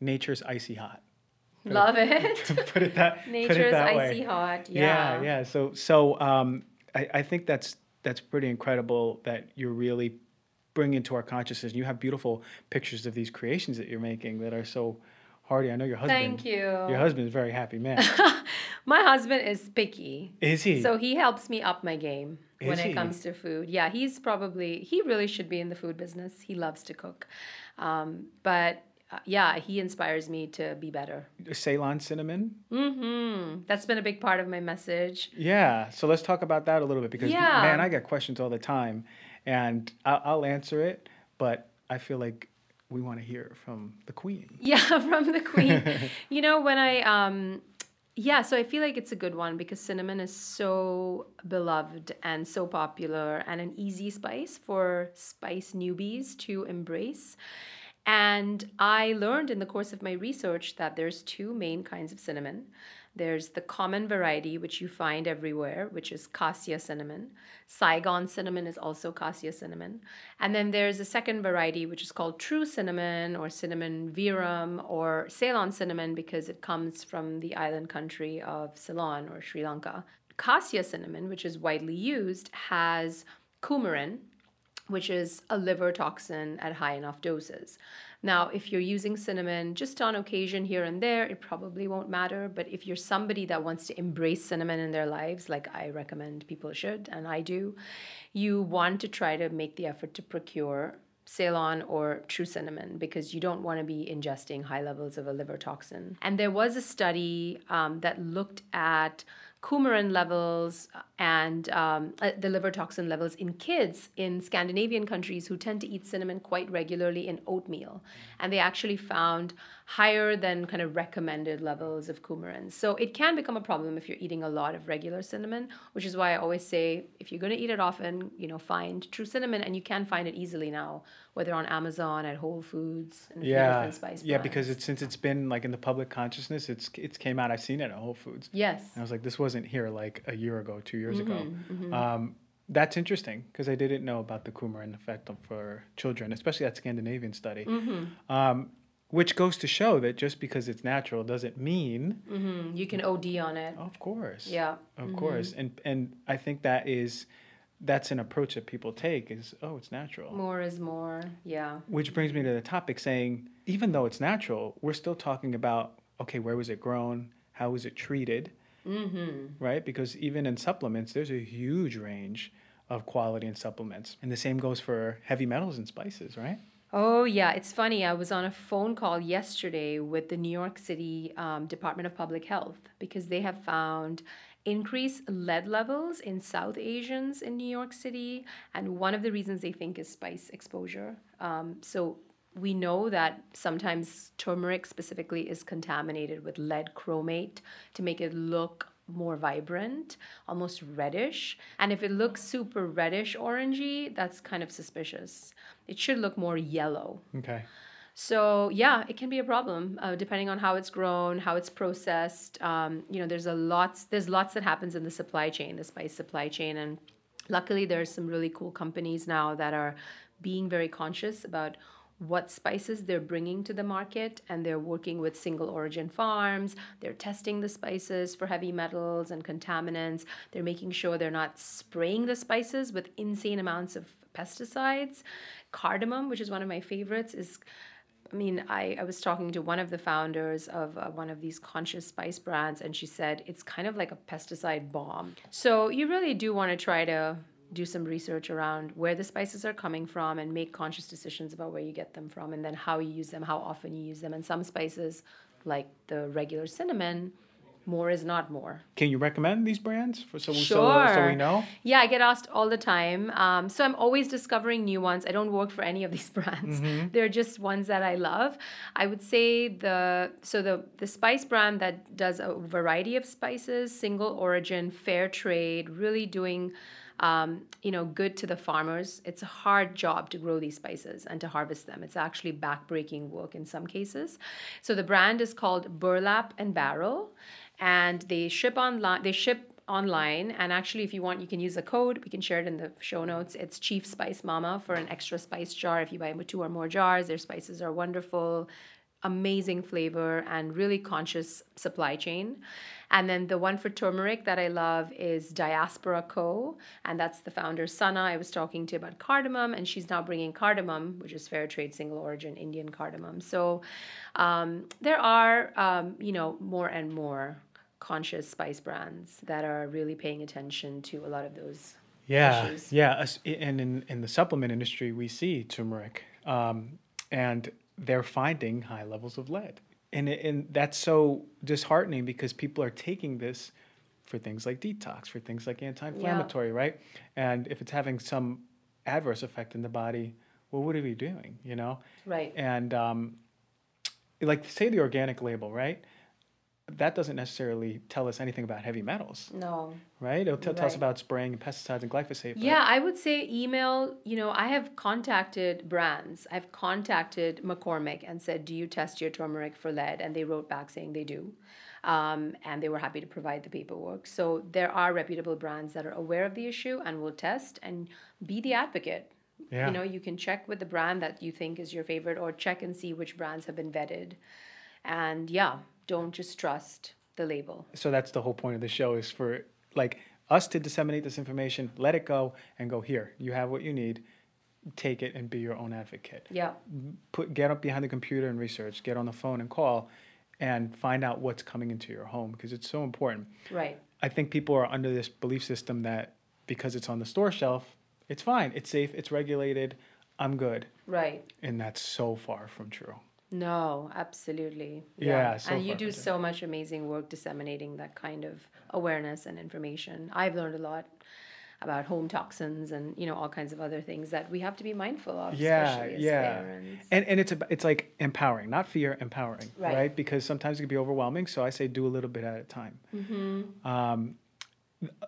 nature's icy hot. Love it. to put it that put it Nature's that icy way. hot. yeah Yeah. yeah so so um I, I think that's that's pretty incredible that you're really bringing into our consciousness you have beautiful pictures of these creations that you're making that are so hardy i know your husband Thank you. your husband is a very happy man My husband is picky. is he So he helps me up my game when Is it he? comes to food. Yeah, he's probably he really should be in the food business. He loves to cook, um, but uh, yeah, he inspires me to be better. ceylon cinnamon Mm-hmm. That's been a big part of my message. yeah so let's talk about that a little bit because Yeah. man i get questions all the time and I'll, I'll answer it but I feel like we want to hear from the queen. Yeah, from the queen. you know, when I um yeah, so I feel like it's a good one because cinnamon is so beloved and so popular and an easy spice for spice newbies to embrace. And I learned in the course of my research that there's two main kinds of cinnamon. There's the common variety, which you find everywhere, which is cassia cinnamon. Saigon cinnamon is also cassia cinnamon. And then there's a second variety, which is called true cinnamon or cinnamon verum or Ceylon cinnamon because it comes from the island country of Ceylon or Sri Lanka. Cassia cinnamon, which is widely used, has coumarin, which is a liver toxin at high enough doses. Now, if you're using cinnamon just on occasion here and there, it probably won't matter. But if you're somebody that wants to embrace cinnamon in their lives, like I recommend people should, and I do, you want to try to make the effort to procure Ceylon or true cinnamon because you don't want to be ingesting high levels of a liver toxin. And there was a study um, that looked at coumarin levels and um, uh, the liver toxin levels in kids in Scandinavian countries who tend to eat cinnamon quite regularly in oatmeal. And they actually found higher than kind of recommended levels of coumarin. So it can become a problem if you're eating a lot of regular cinnamon, which is why I always say if you're going to eat it often, you know, find true cinnamon and you can find it easily now, whether on Amazon, at Whole Foods, and yeah, yeah, because it's since it's been like in the public consciousness, it's it's came out. I've seen it at Whole Foods. Yes. And I was like, this wasn't here like a year ago, two years mm-hmm, ago. Mm-hmm. Um, that's interesting because I didn't know about the coumarin effect for children, especially that Scandinavian study. Mm-hmm. Um, which goes to show that just because it's natural doesn't mean mm-hmm. you can OD on it. Of course. Yeah. Of mm-hmm. course, and and I think that is that's an approach that people take is oh it's natural. More is more. Yeah. Which brings me to the topic saying even though it's natural, we're still talking about okay where was it grown, how was it treated, mm-hmm. right? Because even in supplements, there's a huge range of quality in supplements, and the same goes for heavy metals and spices, right? Oh, yeah. It's funny. I was on a phone call yesterday with the New York City um, Department of Public Health because they have found increased lead levels in South Asians in New York City. And one of the reasons they think is spice exposure. Um, so we know that sometimes turmeric specifically is contaminated with lead chromate to make it look more vibrant, almost reddish. And if it looks super reddish orangey, that's kind of suspicious. It should look more yellow. Okay. So yeah, it can be a problem uh, depending on how it's grown, how it's processed. Um, you know, there's a lots there's lots that happens in the supply chain, the spice supply chain, and luckily there's some really cool companies now that are being very conscious about what spices they're bringing to the market and they're working with single origin farms. They're testing the spices for heavy metals and contaminants. They're making sure they're not spraying the spices with insane amounts of pesticides. Cardamom which is one of my favorites is I mean, I, I was talking to one of the founders of uh, one of these conscious spice brands, and she said it's kind of like a pesticide bomb. So you really do want to try to do some research around where the spices are coming from and make conscious decisions about where you get them from and then how you use them, how often you use them. And some spices, like the regular cinnamon, more is not more. Can you recommend these brands for so, sure. so, so we know? Yeah, I get asked all the time. Um, so I'm always discovering new ones. I don't work for any of these brands. Mm-hmm. They're just ones that I love. I would say the so the the spice brand that does a variety of spices, single origin, fair trade, really doing um, you know, good to the farmers. It's a hard job to grow these spices and to harvest them. It's actually backbreaking work in some cases. So the brand is called Burlap and Barrel, and they ship online. They ship online and actually if you want you can use a code we can share it in the show notes it's chief spice mama for an extra spice jar if you buy two or more jars their spices are wonderful amazing flavor and really conscious supply chain. And then the one for turmeric that I love is Diaspora Co. And that's the founder, Sana. I was talking to about cardamom, and she's now bringing cardamom, which is fair trade, single origin Indian cardamom. So um, there are, um, you know, more and more conscious spice brands that are really paying attention to a lot of those yeah, issues. Yeah, and in, in the supplement industry, we see turmeric. Um, and they're finding high levels of lead. And, and that's so disheartening because people are taking this for things like detox, for things like anti inflammatory, yeah. right? And if it's having some adverse effect in the body, well, what are we doing? You know? Right. And um, like say the organic label, right? That doesn't necessarily tell us anything about heavy metals, No. right? It'll t- tell us about spraying and pesticides and glyphosate. Yeah, I would say email. You know, I have contacted brands. I've contacted McCormick and said, "Do you test your turmeric for lead?" And they wrote back saying they do, um, and they were happy to provide the paperwork. So there are reputable brands that are aware of the issue and will test and be the advocate. Yeah. You know, you can check with the brand that you think is your favorite, or check and see which brands have been vetted. And yeah, don't just trust the label. so that's the whole point of the show is for like us to disseminate this information, let it go, and go here. You have what you need. Take it and be your own advocate. Yeah. Put get up behind the computer and research. Get on the phone and call, and find out what's coming into your home because it's so important. Right. I think people are under this belief system that because it's on the store shelf, it's fine, it's safe, it's regulated, I'm good, Right. and that's so far from true. No, absolutely. Yeah, so and you do so much amazing work disseminating that kind of awareness and information. I've learned a lot about home toxins and you know all kinds of other things that we have to be mindful of, Yeah, especially as yeah. parents. And and it's ab- it's like empowering, not fear, empowering, Right. right? Because sometimes it can be overwhelming. So I say do a little bit at a time. Mm-hmm. Um,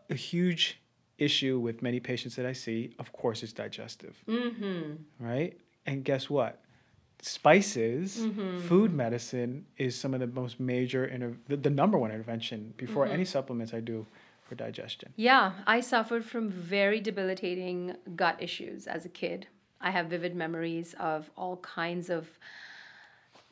a huge issue with many patients that I see, of course, is digestive, Mm-hmm. right? And guess what? Spices, Mm-hmm. food medicine is some of the most major, inter- the, the number one intervention before Mm-hmm. any supplements I do for digestion. Yeah, I suffered from very debilitating gut issues as a kid. I have vivid memories of all kinds of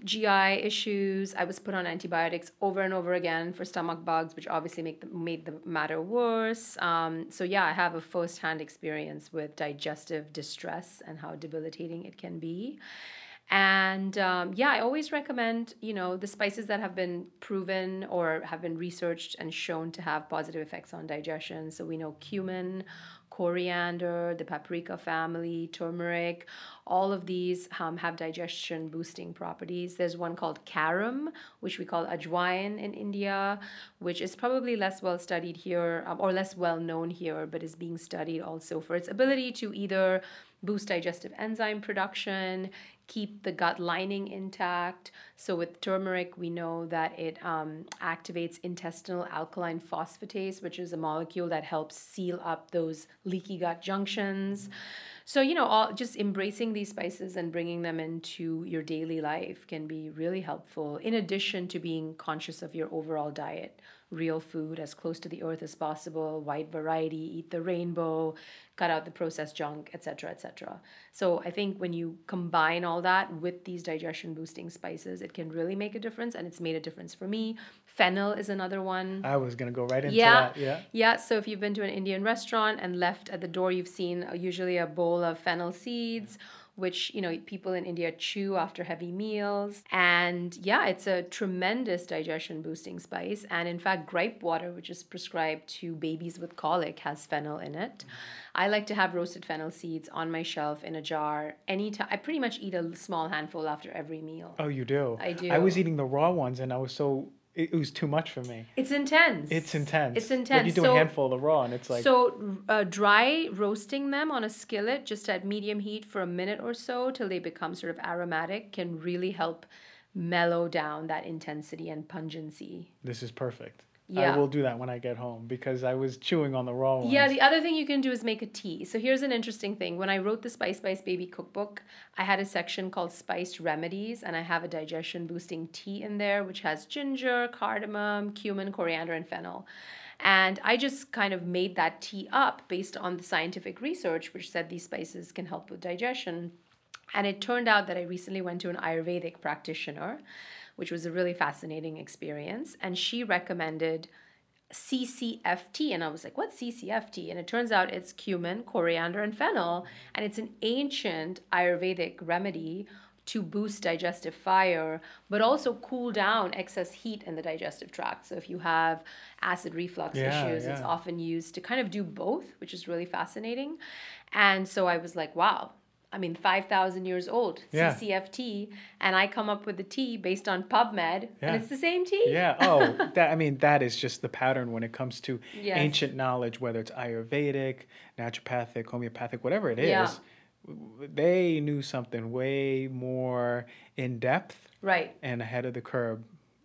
GI issues. I was put on antibiotics over and over again for stomach bugs, which obviously make the, made the matter worse. Um, so yeah, I have a first-hand experience with digestive distress and how debilitating it can be. And um, yeah, I always recommend, you know, the spices that have been proven or have been researched and shown to have positive effects on digestion. So we know cumin, coriander, the paprika family, turmeric, all of these um, have digestion boosting properties. There's one called carom, which we call ajwain in India, which is probably less well studied here um, or less well known here, but is being studied also for its ability to either boost digestive enzyme production, keep the gut lining intact. So, with turmeric, we know that it um, activates intestinal alkaline phosphatase, which is a molecule that helps seal up those leaky gut junctions. So, you know, all, just embracing these spices and bringing them into your daily life can be really helpful, in addition to being conscious of your overall diet. Real food as close to the earth as possible, wide variety, eat the rainbow, cut out the processed junk, etc., etc. So I think when you combine all that with these digestion boosting spices, it can really make a difference, and it's made a difference for me. Fennel is another one. I was gonna go right into Yeah. that. Yeah. Yeah, so if you've been to an Indian restaurant and left at the door, you've seen uh, usually a bowl of fennel seeds, which you know people in India chew after heavy meals. And yeah, it's a tremendous digestion boosting spice. And in fact, gripe water, which is prescribed to babies with colic, has fennel in it. I like to have roasted fennel seeds on my shelf in a jar anytime. I pretty much eat a small handful after every meal. Oh, you do. I do. I was eating the raw ones, and I was so it, was too much for me. It's intense. It's intense. It's intense. you do So- a handful of raw, and it's like so uh, dry roasting them on a skillet just at medium heat for a minute or so till they become sort of aromatic can really help mellow down that intensity and pungency. this is perfect. Yeah. I will do that when I get home because I was chewing on the raw ones. Yeah, the other thing you can do is make a tea. So here's an interesting thing. When I wrote the Spice Spice Baby cookbook, I had a section called Spiced Remedies, and I have a digestion boosting tea in there, which has ginger, cardamom, cumin, coriander, and fennel. And I just kind of made that tea up based on the scientific research, which said these spices can help with digestion. And it turned out that I recently went to an Ayurvedic practitioner, which was a really fascinating experience. And she recommended CCFT. And I was like, what's CCFT? And it turns out it's cumin, coriander, and fennel. And it's an ancient Ayurvedic remedy to boost digestive fire, but also cool down excess heat in the digestive tract. So if you have acid reflux Yeah, issues, it's often used to kind of do both, which is really fascinating. And so I was like, wow. I mean, 5,000 years old, Yeah. CCFT, and I come up with the tea based on PubMed, Yeah. and it's the same tea. Yeah. Oh, that I mean, that is just the pattern when it comes to Yes. ancient knowledge, whether it's Ayurvedic, naturopathic, homeopathic, whatever it is. Yeah. they knew something way more in depth Right. and ahead of the curve.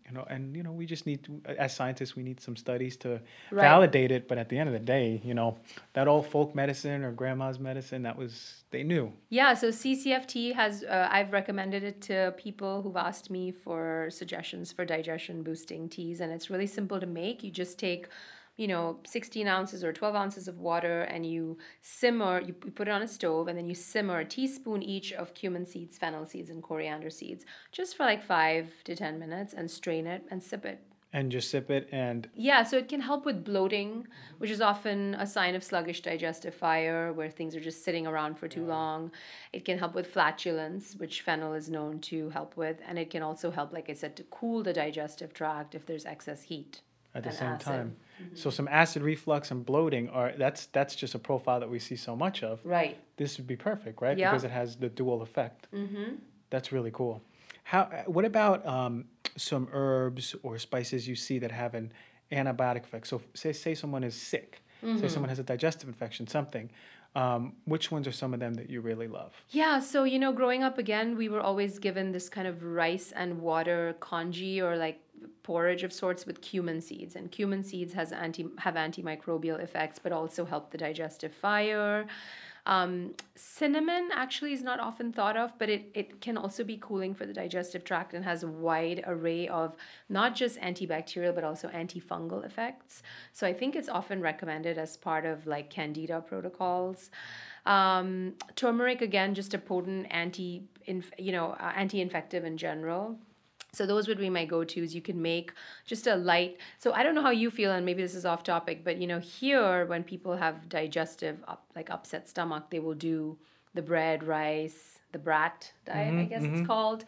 You know, and you know, we just need to, as scientists, we need some studies to Right. validate it. But at the end of the day, you know, that old folk medicine or grandma's medicine, that was they knew. Yeah, so CCFT has, uh, I've recommended it to people who've asked me for suggestions for digestion boosting teas, and it's really simple to make. You just take, you know, 16 ounces or 12 ounces of water and you simmer, you, you put it on a stove, and then you simmer a teaspoon each of cumin seeds, fennel seeds, and coriander seeds just for like five to 10 minutes and strain it and sip it. And just sip it, and Yeah, so it can help with bloating, which is often a sign of sluggish digestive fire where things are just sitting around for too long. It can help with flatulence, which fennel is known to help with, and it can also help, like I said, to cool the digestive tract if there's excess heat. at the same acid. time. So some acid reflux and bloating are that's that's just a profile that we see so much of. Right. This would be perfect, right? Yeah. Because it has the dual effect. Mm-hmm. That's really cool. How? What about um, some herbs or spices you see that have an antibiotic effect? So say say someone is sick. Mm-hmm. Say someone has a digestive infection, something. Um, which ones are some of them that you really love? Yeah, so you know, growing up again, we were always given this kind of rice and water congee or like porridge of sorts with cumin seeds, and cumin seeds has anti have antimicrobial effects, but also help the digestive fire. Um, cinnamon actually is not often thought of, but it, it can also be cooling for the digestive tract and has a wide array of not just antibacterial but also antifungal effects. So I think it's often recommended as part of like candida protocols. Um, turmeric again, just a potent anti, you know, uh, anti-infective in general. So those would be my go-tos. You can make just a light. So I don't know how you feel, and maybe this is off topic, but you know, here when people have digestive up, like upset stomach, they will do the bread, rice, the brat diet, I mm-hmm, guess it's mm-hmm. called.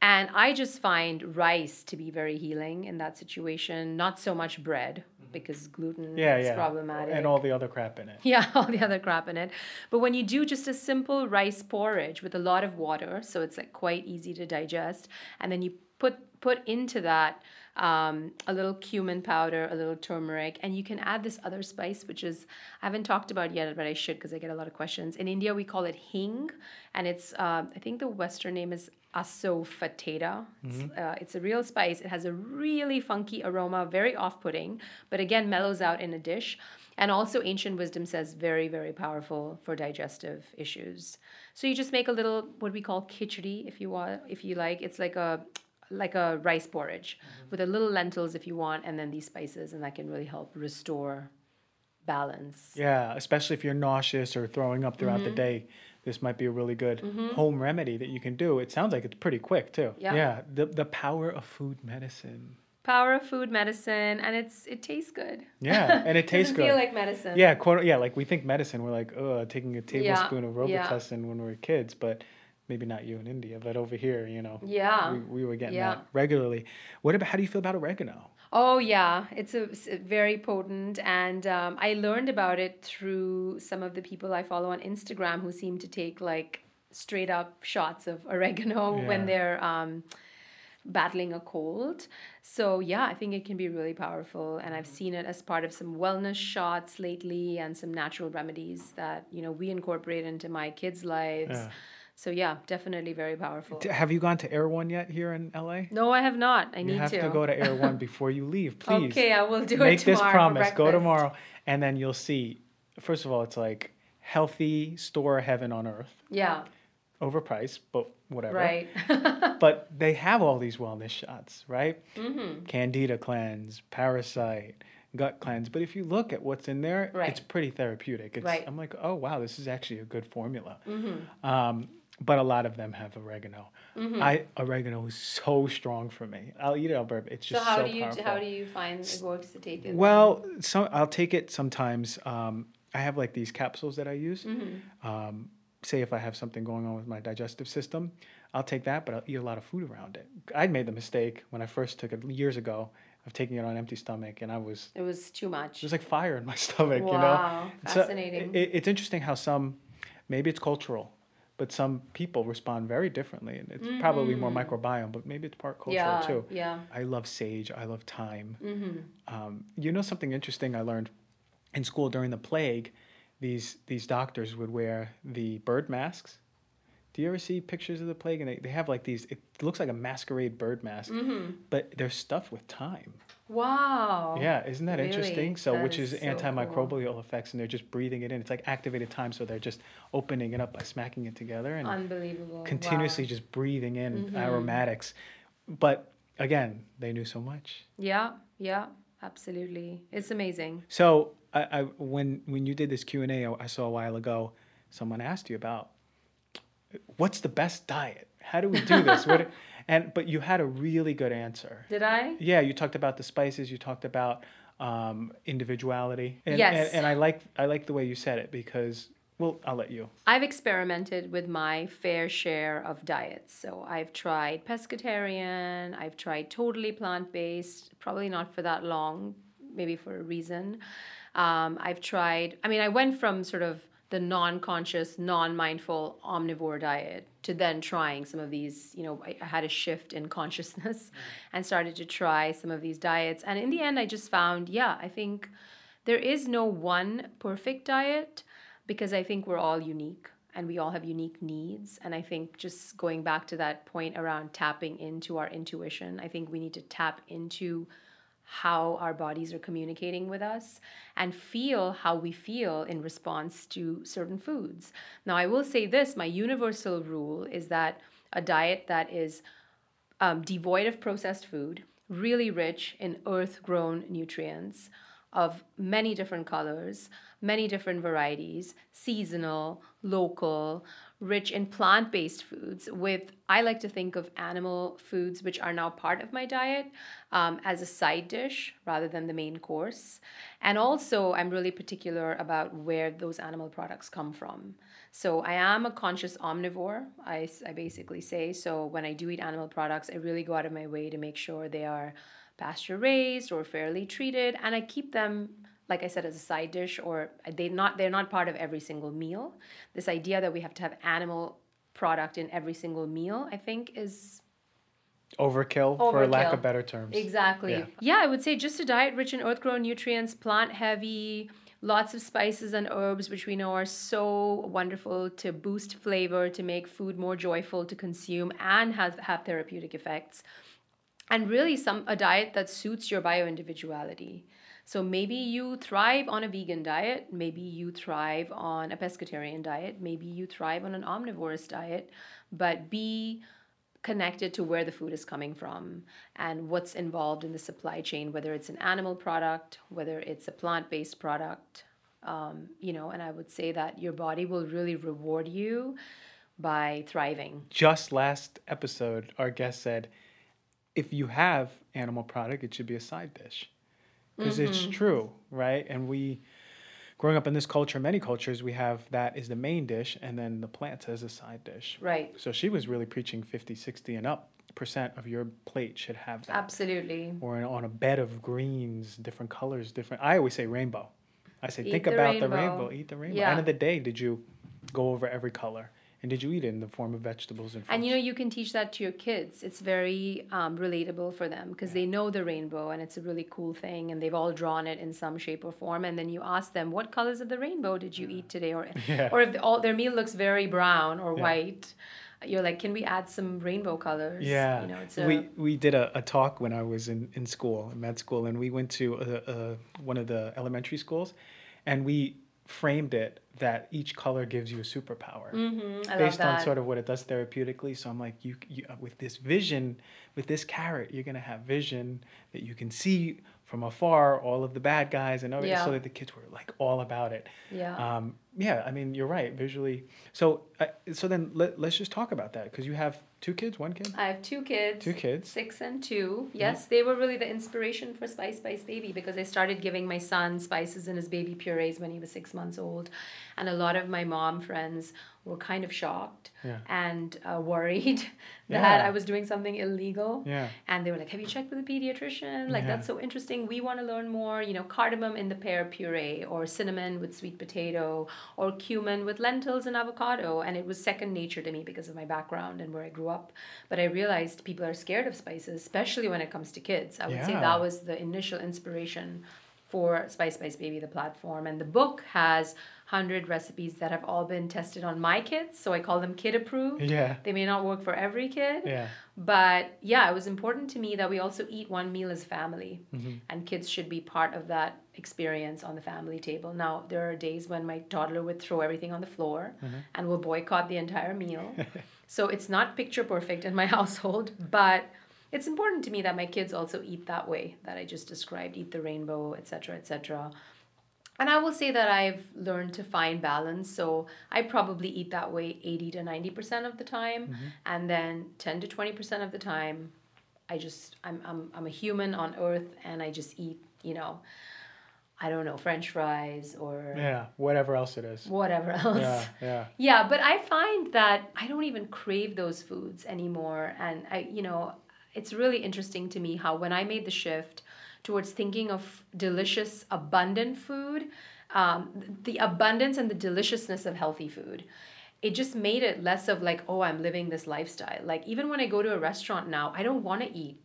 And I just find rice to be very healing in that situation. Not so much bread mm-hmm. because gluten Yeah, is yeah. problematic. And all the other crap in it. Yeah, all the other crap in it. But when you do just a simple rice porridge with a lot of water, so it's like quite easy to digest, and then you put put into that um, a little cumin powder, a little turmeric, and you can add this other spice, which is I haven't talked about yet, but I should because I get a lot of questions. In India, we call it hing, and it's uh, I think the Western name is asafoetida. It's, uh, it's a real spice. It has a really funky aroma, very off-putting, but again mellows out in a dish. And also, ancient wisdom says very, very powerful for digestive issues. So you just make a little what we call khichdi, if you want, if you like. It's like a like a rice porridge with a little lentils if you want, and then these spices, and that can really help restore balance. Yeah, especially if you're nauseous or throwing up throughout Mm-hmm. the day, this might be a really good home remedy that you can do. It sounds like it's pretty quick too. Yeah. Yeah. The the power of food medicine. Power of food medicine, and it's it tastes good. Yeah, and it tastes good. feel like medicine. yeah, quote, yeah, like we think medicine, we're like, oh, taking a tablespoon of yeah. Robitussin when we were kids, but maybe not you in India, but over here, you know, Yeah. we, we were getting Yeah. that regularly. What about? How do you feel about oregano? Oh yeah, it's a, it's very potent, and um, I learned about it through some of the people I follow on Instagram who seem to take like straight up shots of oregano Yeah. when they're um, battling a cold. So yeah, I think it can be really powerful, and I've seen it as part of some wellness shots lately and some natural remedies that you know we incorporate into my kids' lives. Yeah. So yeah, definitely very powerful. Have you gone to Erewhon yet here in LA? No, I have not. I You need have to. go to Erewhon before you leave, please. Okay, I will do it. Make it this tomorrow. for promise. Go tomorrow, and then you'll see. First of all, it's like healthy store heaven on earth. Yeah. Overpriced, but whatever. Right. But they have all these wellness shots, right? mm-hmm. Candida cleanse, parasite, gut cleanse. But if you look at what's in there, Right. it's pretty therapeutic. It's, Right. I'm like, oh wow, this is actually a good formula. Mm-hmm. Um, but a lot of them have oregano. I oregano is so strong for me. I'll eat it. I'll burp. It's So just how so do you powerful. how do you find it works to take it? Well, so I'll take it sometimes. Um, I have like these capsules that I use. Mm-hmm. Um, say if I have something going on with my digestive system, I'll take that, but I'll eat a lot of food around it. I made the mistake when I first took it years ago of taking it on an empty stomach, and I was it was too much. It was like fire in my stomach. You know, Wow, So fascinating. it, it's interesting how some, maybe it's cultural, but some people respond very differently, and it's probably more microbiome, but maybe it's part cultural Mm-hmm. yeah, too. yeah. I love sage. I love thyme. Mm-hmm. Um, you know something interesting I learned in school during the plague, these these doctors would wear the bird masks. Do you ever see pictures of the plague and they, they have like these? It looks like a masquerade bird mask, Mm-hmm. but they're stuffed with thyme. Wow. Yeah, isn't that really? interesting? So, That which is is, so antimicrobial effects, and they're just breathing it in. It's like activated thyme, so they're just opening it up by smacking it together and Unbelievable. continuously Wow. just breathing in Mhm. aromatics. But again, they knew so much. Yeah, yeah, absolutely. It's amazing. So, I, I when when you did this Q and A, I saw a while ago, someone asked you about what's the best diet. How do we do this? what, and but you had a really good answer. Did I? Yeah, you talked about the spices. You talked about um, individuality. And, Yes. And, and I like I like the way you said it because well, I'll let you. I've experimented with my fair share of diets. So I've tried pescatarian, I've tried totally plant based, probably not for that long, maybe for a reason. Um, I've tried, I mean, I went from sort of the non conscious, non mindful omnivore diet to then trying some of these, you know, I, I had a shift in consciousness mm. and started to try some of these diets. And in the end, I just found, yeah, I think there is no one perfect diet because I think we're all unique and we all have unique needs. And I think just going back to that point around tapping into our intuition, I think we need to tap into how our bodies are communicating with us and feel how we feel in response to certain foods. Now, I will say this my universal rule is that a diet that is um, devoid of processed food, really rich in earth grown nutrients of many different colors, many different varieties, seasonal, local, rich in plant based foods, with I like to think of animal foods, which are now part of my diet, um, as a side dish rather than the main course. And also, I'm really particular about where those animal products come from. So I am a conscious omnivore, I, I basically say. So when I do eat animal products, I really go out of my way to make sure they are pasture raised or fairly treated, and I keep them like I said as a side dish or they not they're not part of every single meal. This idea that we have to have animal product in every single meal, I think is Overkill, for lack of better terms. Exactly. Yeah. Yeah. I would say just a diet rich in earth grown nutrients, plant heavy, lots of spices and herbs, which we know are so wonderful to boost flavor, to make food more joyful to consume, and have, have therapeutic effects. And really, some a diet that suits your bio individuality. So maybe you thrive on a vegan diet, maybe you thrive on a pescatarian diet, maybe you thrive on an omnivorous diet, but be connected to where the food is coming from and what's involved in the supply chain, whether it's an animal product, whether it's a plant based product. Um, you know, and I would say that your body will really reward you by thriving. Just last episode, our guest said, if you have animal product, it should be a side dish. Because it's Mm-hmm. true, right? And we, growing up in this culture, many cultures, we have that is the main dish and then the plants as a side dish. Right. So she was really preaching 50, 60 and up percent of your plate should have that. Absolutely. Or on a bed of greens, different colors, different. I always say rainbow. I say Eat think the about the rainbow. rainbow, eat the rainbow. Yeah. End of the day, did you go over every color? And did you eat it in the form of vegetables and fruits? And you know, you can teach that to your kids. It's very um, relatable for them because they know the rainbow and it's a really cool thing and they've all drawn it in some shape or form. And then you ask them, what colors of the rainbow did you eat today? Or, Yeah. or if the, all, their meal looks very brown or Yeah. white, you're like, can we add some rainbow colors? Yeah, You know, it's a, we we did a, a talk when I was in, in school, in med school, and we went to a, a, one of the elementary schools, and we framed it that each color gives you a superpower Mhm, love based on sort of what it does therapeutically. So I'm like, you, you uh, with this vision, with this carrot, you're gonna have vision that you can see from afar all of the bad guys and everything. Yeah. So that the kids were like all about it. yeah. Um, yeah, I mean, you're right. Visually, so uh, so then let, let's just talk about that because you have two kids, one kid, I have two kids. two kids. Six and two. Mm-hmm. Yes, they were really the inspiration for Spice Spice Baby because I started giving my son spices in his baby purees when he was six months old. And a lot of my mom friends were kind of shocked Yeah. and uh, worried that Yeah. I was doing something illegal. Yeah. And they were like, Have you checked with a pediatrician? Like, that's so interesting. We want to learn more. You know, cardamom in the pear puree, or cinnamon with sweet potato, or cumin with lentils and avocado. And it was second nature to me because of my background and where I grew up. But I realized people are scared of spices, especially when it comes to kids. I would say that was the initial inspiration for Spice Spice Baby, the platform. And the book has 100 recipes that have all been tested on my kids. So I call them kid approved. Yeah. They may not work for every kid. Yeah. But yeah, it was important to me that we also eat one meal as family. Mm-hmm. And kids should be part of that experience on the family table. Now, there are days when my toddler would throw everything on the floor mm-hmm. and will boycott the entire meal. so it's not picture perfect in my household, but it's important to me that my kids also eat that way that I just described, eat the rainbow, etc., etc. And I will say that I've learned to find balance. So I probably eat that way 80 to 90% of the time. Mm-hmm. And then 10 to 20% of the time, I just, I'm, I'm, I'm a human on earth and I just eat, you know, I don't know, French fries or Yeah. Whatever else it is. whatever else. Yeah. Yeah. Yeah, but I find that I don't even crave those foods anymore. And I, you know, it's really interesting to me how when I made the shift towards thinking of delicious, abundant food, um, the abundance and the deliciousness of healthy food, it just made it less of like, oh, I'm living this lifestyle. Like even when I go to a restaurant now, I don't want to eat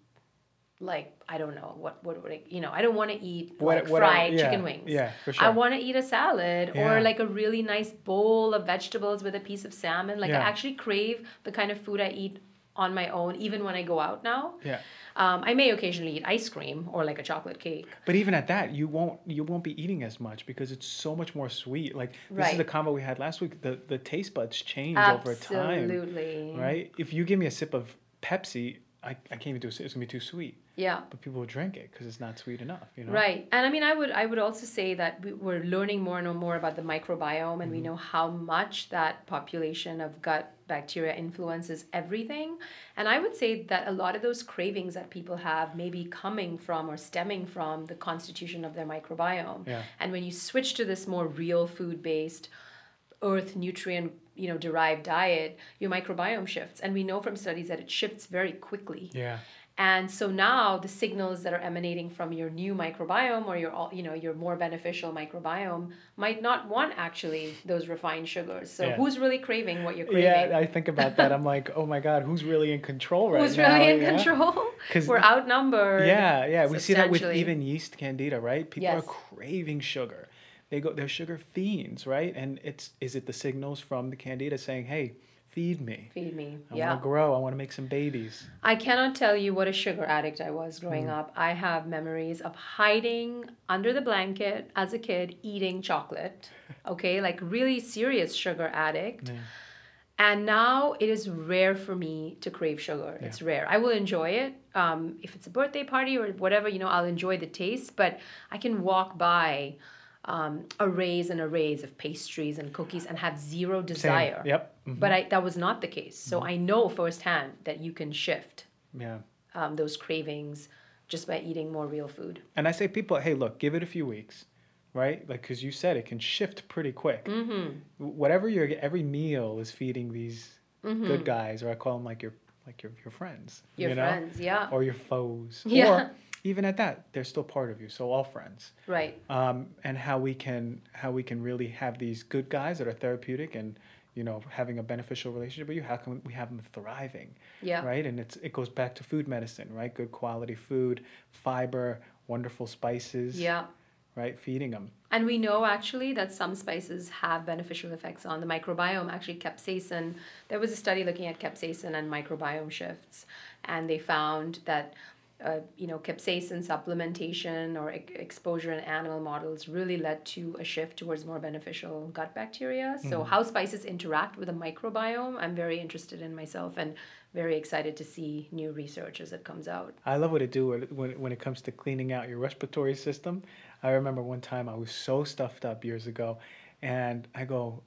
like I don't know what what would I, you know I don't want to eat What- like what I- fried yeah, chicken wings. yeah, for sure. I want to eat a salad Yeah. or like a really nice bowl of vegetables with a piece of salmon. Like I actually crave the kind of food I eat on my own, even when I go out now. Yeah. Um, I may occasionally eat ice cream or like a chocolate cake. But even at that, you won't you won't be eating as much because it's so much more sweet. Like this Right. is the combo we had last week. The the taste buds change over time. Absolutely. Right? If you give me a sip of Pepsi, I, I can't even do it. It's gonna be too sweet. Yeah. But people will drink it because it's not sweet enough. You know. Right. And I mean, I would I would also say that we, we're learning more and more about the microbiome, and we Mm-hmm. know how much that population of gut bacteria influences everything. And I would say that a lot of those cravings that people have may be coming from or stemming from the constitution of their microbiome. Yeah. And when you switch to this more real food based, earth nutrient you know derived diet, your microbiome shifts, and we know from studies that it shifts very quickly. Yeah. And so now the signals that are emanating from your new microbiome or your you know your more beneficial microbiome might not want actually those refined sugars. So Yeah. who's really craving what you're craving? Yeah, I think about that. I'm like, oh my God, who's really in control right who's now? really in Yeah. control? 'Cause- We're outnumbered. Yeah, yeah. We see that with even yeast candida, right? People are craving sugar. They go they're sugar fiends, right? And it's is it the signals from the candida saying, Hey, feed me. Feed me. I yeah. wanna grow, I wanna make some babies. I cannot tell you what a sugar addict I was growing Mm. up. I have memories of hiding under the blanket as a kid eating chocolate. Okay, like really serious sugar addict. And now it is rare for me to crave sugar. It's rare. I will enjoy it. Um, if it's a birthday party or whatever, you know, I'll enjoy the taste, but I can walk by um, arrays and arrays of pastries and cookies and have zero Same. desire. Yep. Mhm. But I, that was not the case. So I know firsthand that you can shift Yeah. um, those cravings just by eating more real food. And I say people, hey, look, give it a few weeks, right? Like, because you said it can shift pretty quick. Mm-hmm. Whatever you're, every meal is feeding these good guys, or I call them like your, like your, your friends, Mm-hmm. Your you know? friends, yeah. or your foes, Yeah. or even at that, they're still part of you. So all friends. Right. um, and how we can how we can really have these good guys that are therapeutic and you know having a beneficial relationship with you how can we have them thriving Yeah. right and it's it goes back to food medicine right good quality food fiber wonderful spices Yeah. right feeding them And we know actually that some spices have beneficial effects on the microbiome. Actually, capsaicin, there was a study looking at capsaicin and microbiome shifts, and they found that. Uh, you know, capsaicin supplementation or ex- exposure in animal models really led to a shift towards more beneficial gut bacteria. So, how spices interact with the microbiome, I'm very interested in myself and very excited to see new research as it comes out. I love what it do when, when it comes to cleaning out your respiratory system. I remember one time I was so stuffed up years ago, and I go,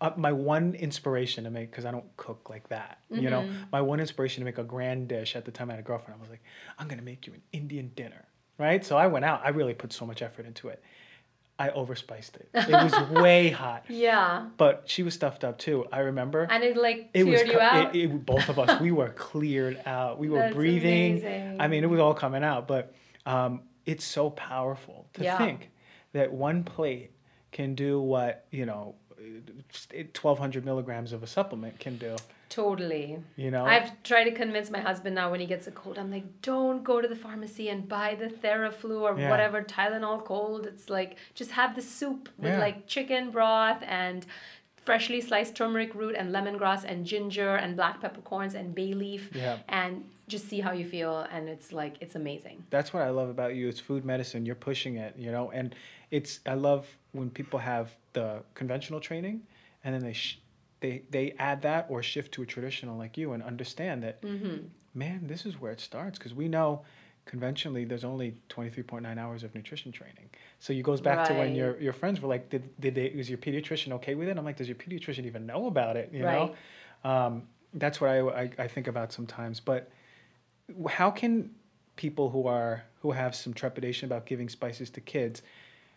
uh, my one inspiration to make because I don't cook like that. You know, my one inspiration to make a grand dish at the time I had a girlfriend. I was like, I'm gonna make you an Indian dinner, right? So I went out. I really put so much effort into it. I overspiced it. It was way hot, Yeah. but she was stuffed up too. I remember And it like it was cleared you out. It, it, both of us we were cleared out we were That's breathing amazing. i mean it was all coming out but um, it's so powerful to Yeah. think that one plate can do what you know 1200 milligrams of a supplement can do Totally. You know? I've tried to convince my husband now when he gets a cold. I'm like, don't go to the pharmacy and buy the Theraflu or Yeah. whatever Tylenol cold. It's like just have the soup with Yeah. like chicken broth and freshly sliced turmeric root and lemongrass and ginger and black peppercorns and bay leaf Yeah. and just see how you feel and it's like it's amazing. That's what I love about you. It's food medicine. You're pushing it, you know, and it's I love when people have the conventional training, and then they sh- they they add that or shift to a traditional like you and understand that. Mm-hmm. Man, this is where it starts because we know conventionally there's only 23.9 hours of nutrition training. So you goes back to when your your friends were like, did did they was your pediatrician okay with it? I'm like, does your pediatrician even know about it? You know, um, that's what I, I I think about sometimes, but how can people who are who have some trepidation about giving spices to kids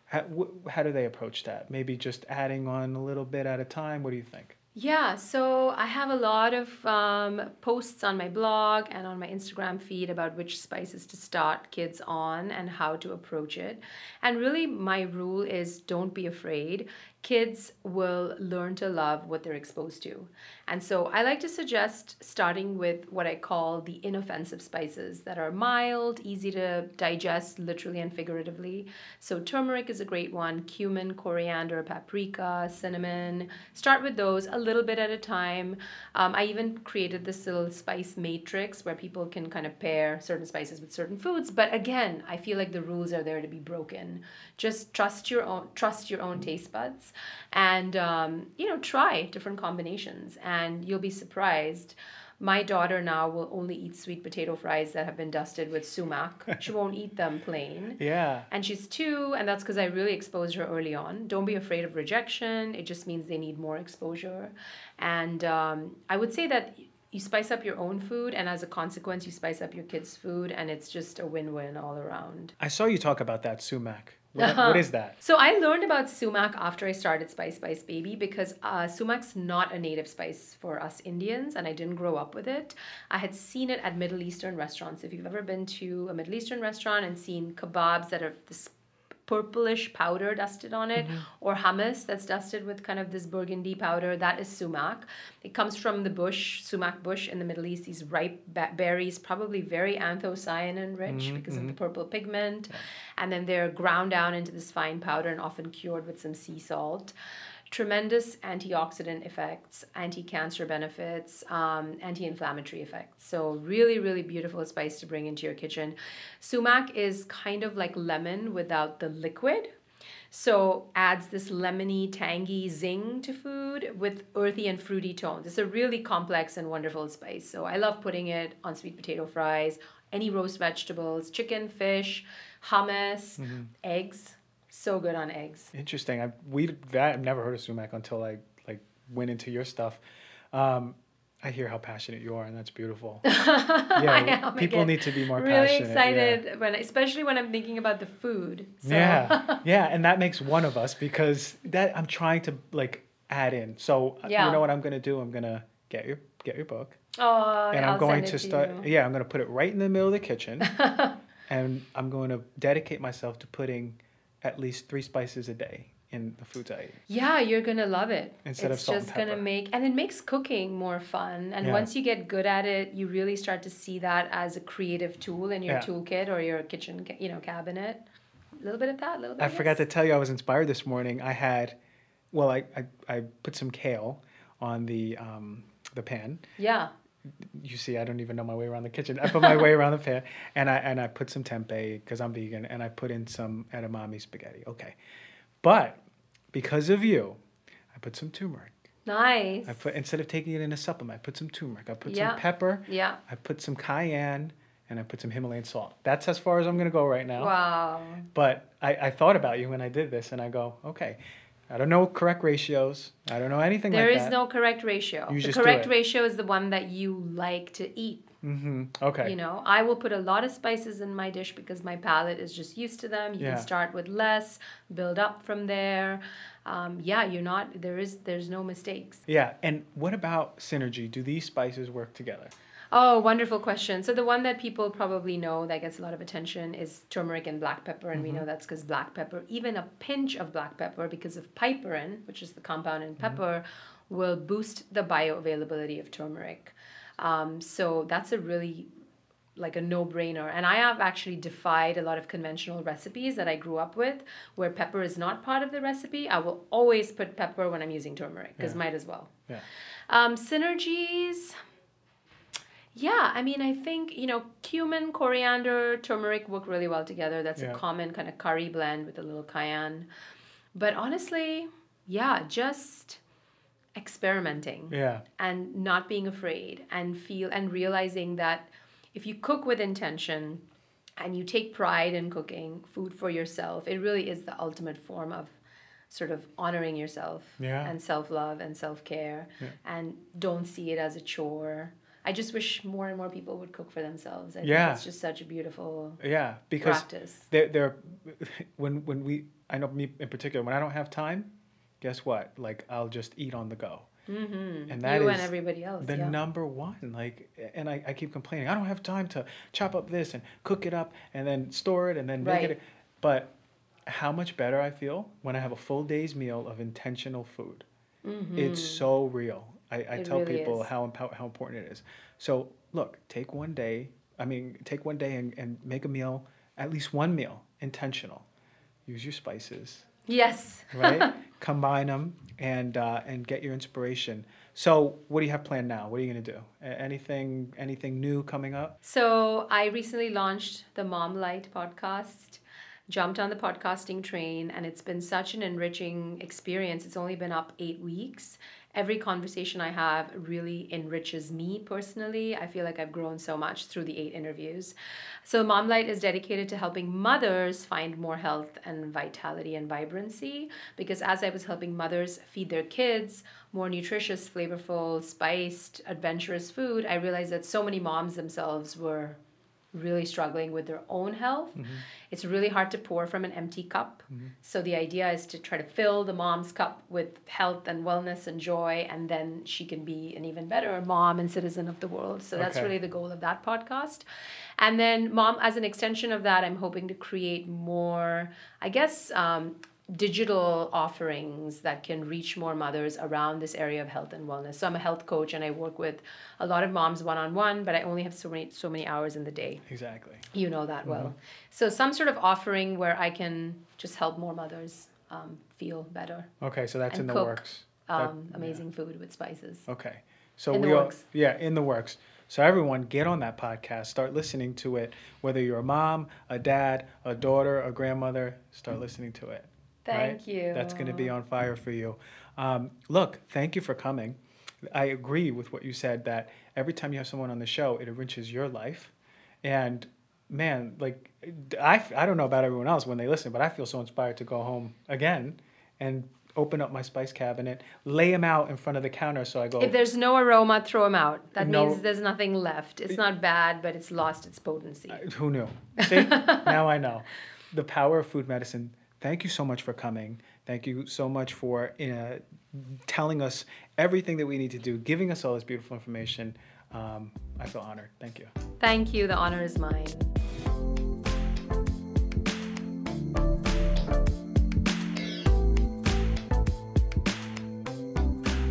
how, wh- how do they approach that? Maybe just adding on a little bit at a time? What do you think Yeah, so I have a lot of um, posts on my blog and on my Instagram feed about which spices to start kids on and how to approach it. And really, my rule is don't be afraid. Kids will learn to love what they're exposed to. And so I like to suggest starting with what I call the inoffensive spices that are mild, easy to digest, literally and figuratively. So turmeric is a great one, cumin, coriander, paprika, cinnamon. Start with those a little bit at a time. Um, I even created this little spice matrix where people can kind of pair certain spices with certain foods. But again, I feel like the rules are there to be broken. Just trust your own trust your own taste buds, and um, you know try different combinations, and you'll be surprised. My daughter now will only eat sweet potato fries that have been dusted with sumac. she won't eat them plain. yeah And she's two, and that's because I really exposed her early on. Don't be afraid of rejection. It just means they need more exposure. And um, I would say that you spice up your own food, and as a consequence, you spice up your kids' food, and it's just a win win all around. i saw you talk about that sumac what, what is that So I learned about sumac after I started Spice Spice Baby because uh, sumac's not a native spice for us Indians, and I didn't grow up with it. I had seen it at Middle Eastern restaurants. If you've ever been to a Middle Eastern restaurant and seen kebabs that are this purplish powder dusted on it, mm-hmm. or hummus that's dusted with kind of this burgundy powder, that is sumac. It comes from the bush, sumac bush in the Middle East. These ripe ba- berries, probably very anthocyanin rich mm-hmm, because of the mm-hmm. purple pigment, and then they're ground down into this fine powder and often cured with some sea salt. Tremendous antioxidant effects, anti-cancer benefits, um, anti-inflammatory effects. So really, really beautiful spice to bring into your kitchen. Sumac is kind of like lemon without the liquid. So adds this lemony, tangy zing to food with earthy and fruity tones. It's a really complex and wonderful spice. So I love putting it on sweet potato fries, any roast vegetables, chicken, fish, hummus, eggs. So good on eggs. interesting i we that i've never heard of sumac until i like went into your stuff um, I hear how passionate you are, and that's beautiful. Yeah, am people need to be more really passionate. yeah. excited when, especially when I'm thinking about the food. So. Yeah, yeah, and that makes one of us because that I'm trying to like add in. So uh, Yeah. you know what I'm gonna do? I'm gonna get your get your book, Oh, and I'll I'm going to it start. Yeah, I'm gonna put it right in the middle of the kitchen, and I'm going to dedicate myself to putting at least three spices a day in the foods I eat. Yeah, you're gonna love it. Instead of it's salt and just gonna make and it makes cooking more fun. And Yeah. once you get good at it, you really start to see that as a creative tool in your Yeah. toolkit or your kitchen, you know, cabinet. A little bit of that, a little bit. I of forgot to tell you I was inspired this morning. I had, well, I I, I put some kale on the um, the pan. Yeah. You see, I don't even know my way around the kitchen. I put my way around the pan, and I and I put some tempeh because I'm vegan, and I put in some edamame spaghetti. Okay, but because of you, I put some turmeric. Nice. I put instead of taking it in a supplement, I put some turmeric. I put Yeah. some pepper. yeah. I put some cayenne, and I put some Himalayan salt. That's as far as I'm gonna go right now. Wow. But I, I thought about you when I did this, and I go, okay, I don't know correct ratios. I don't know anything There like is that. no correct ratio. You the just do correct ratio is the one that you like to eat. Mm-hmm. Okay. You know, I will put a lot of spices in my dish because my palate is just used to them. You Yeah. can start with less, build up from there. Um, yeah, you're not. There is. There's no mistakes. Yeah, and what about synergy? Do these spices work together? Oh, wonderful question. So the one that people probably know that gets a lot of attention is turmeric and black pepper, and we know that's because black pepper, even a pinch of black pepper, because of piperine, which is the compound in pepper, will boost the bioavailability of turmeric. Um, so that's a really like a no-brainer and i have actually defied a lot of conventional recipes that i grew up with where pepper is not part of the recipe i will always put pepper when i'm using turmeric because Yeah. might as well Yeah. um, synergies yeah i mean i think you know cumin coriander turmeric work really well together that's Yeah. a common kind of curry blend with a little cayenne but honestly yeah just experimenting Yeah. and not being afraid and feel and realizing that if you cook with intention and you take pride in cooking food for yourself it really is the ultimate form of sort of honoring yourself Yeah. and self-love and self-care and don't see it as a chore i just wish more and more people would cook for themselves i Yeah. think it's just such a beautiful Yeah. Because practice there, there, when when we, I know me in particular, when I don't have time, guess what? Like I'll just eat on the go, mm-hmm. and that you is and everybody else the yeah. number one. Like, and I, I keep complaining, I don't have time to chop up this and cook it up and then store it and then make Right. it. But how much better I feel when I have a full day's meal of intentional food. It's so real. I, I. It tell really people is. how impo- how important it is. So look, take one day. I mean, take one day and, and make a meal, at least one meal, intentional. Use your spices, yes right? Combine them and uh, and get your inspiration. So, what do you have planned now? What are you gonna do? Anything anything new coming up? So I recently launched the Mom Light podcast, jumped on the podcasting train, and it's been such an enriching experience. It's only been up eight weeks. Every conversation I have really enriches me personally. I feel like I've grown so much through the eight interviews. So Mom Light is dedicated to helping mothers find more health and vitality and vibrancy because as I was helping mothers feed their kids more nutritious, flavorful, spiced, adventurous food, I realized that so many moms themselves were really struggling with their own health. It's really hard to pour from an empty cup. So the idea is to try to fill the mom's cup with health and wellness and joy, and then she can be an even better mom and citizen of the world. So that's Okay. really the goal of that podcast. And then, mom, as an extension of that, I'm hoping to create more, I guess, um, digital offerings that can reach more mothers around this area of health and wellness. So I'm a health coach and I work with a lot of moms one on one, but I only have so many so many hours in the day. Exactly. You know that well. Mm-hmm. So some sort of offering where I can just help more mothers um, feel better. Okay, so that's in the cook, works. That- Um, amazing food with spices. Okay. So In the we all, yeah, in the works. So everyone get on that podcast, start listening to it, whether you're a mom, a dad, a daughter, a grandmother, start listening to it. Thank you. That's going to be on fire for you. Um, look, thank you for coming. I agree with what you said that every time you have someone on the show, it enriches your life. And man, like I, I don't know about everyone else when they listen, but I feel so inspired to go home again and open up my spice cabinet, lay them out in front of the counter. So I go, If there's no aroma, throw them out. That No. means there's nothing left. It's not bad, but it's lost its potency. Who knew? See, now I know. The power of food medicine. Thank you so much for coming. Thank you so much for uh, telling us everything that we need to do, giving us all this beautiful information. Um, I feel honored. Thank you. Thank you. The honor is mine.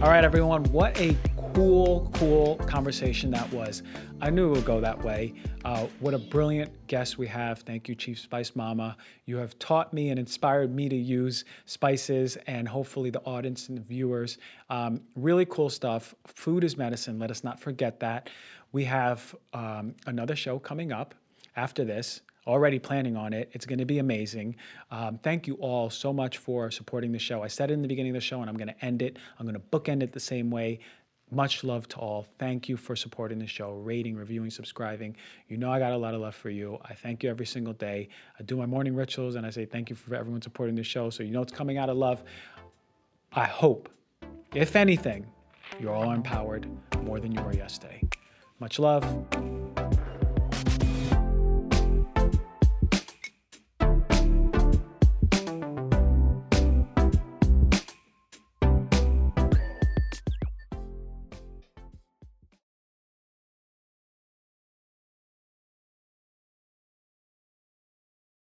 All right, everyone. What a cool, cool conversation that was. I knew it would go that way. Uh, what a brilliant guest we have. Thank you, Chief Spice Mama. You have taught me and inspired me to use spices and hopefully the audience and the viewers. Um, really cool stuff. Food is medicine. Let us not forget that. We have um, another show coming up after this already planning on it. It's going to be amazing. Um, thank you all so much for supporting the show. I said it in the beginning of the show, and I'm going to end it. I'm going to bookend it the same way. Much love to all. Thank you for supporting the show, rating, reviewing, subscribing. You know I got a lot of love for you. I thank you every single day. I do my morning rituals and I say thank you for everyone supporting the show. So you know it's coming out of love. I hope, if anything, you're all empowered more than you were yesterday. Much love.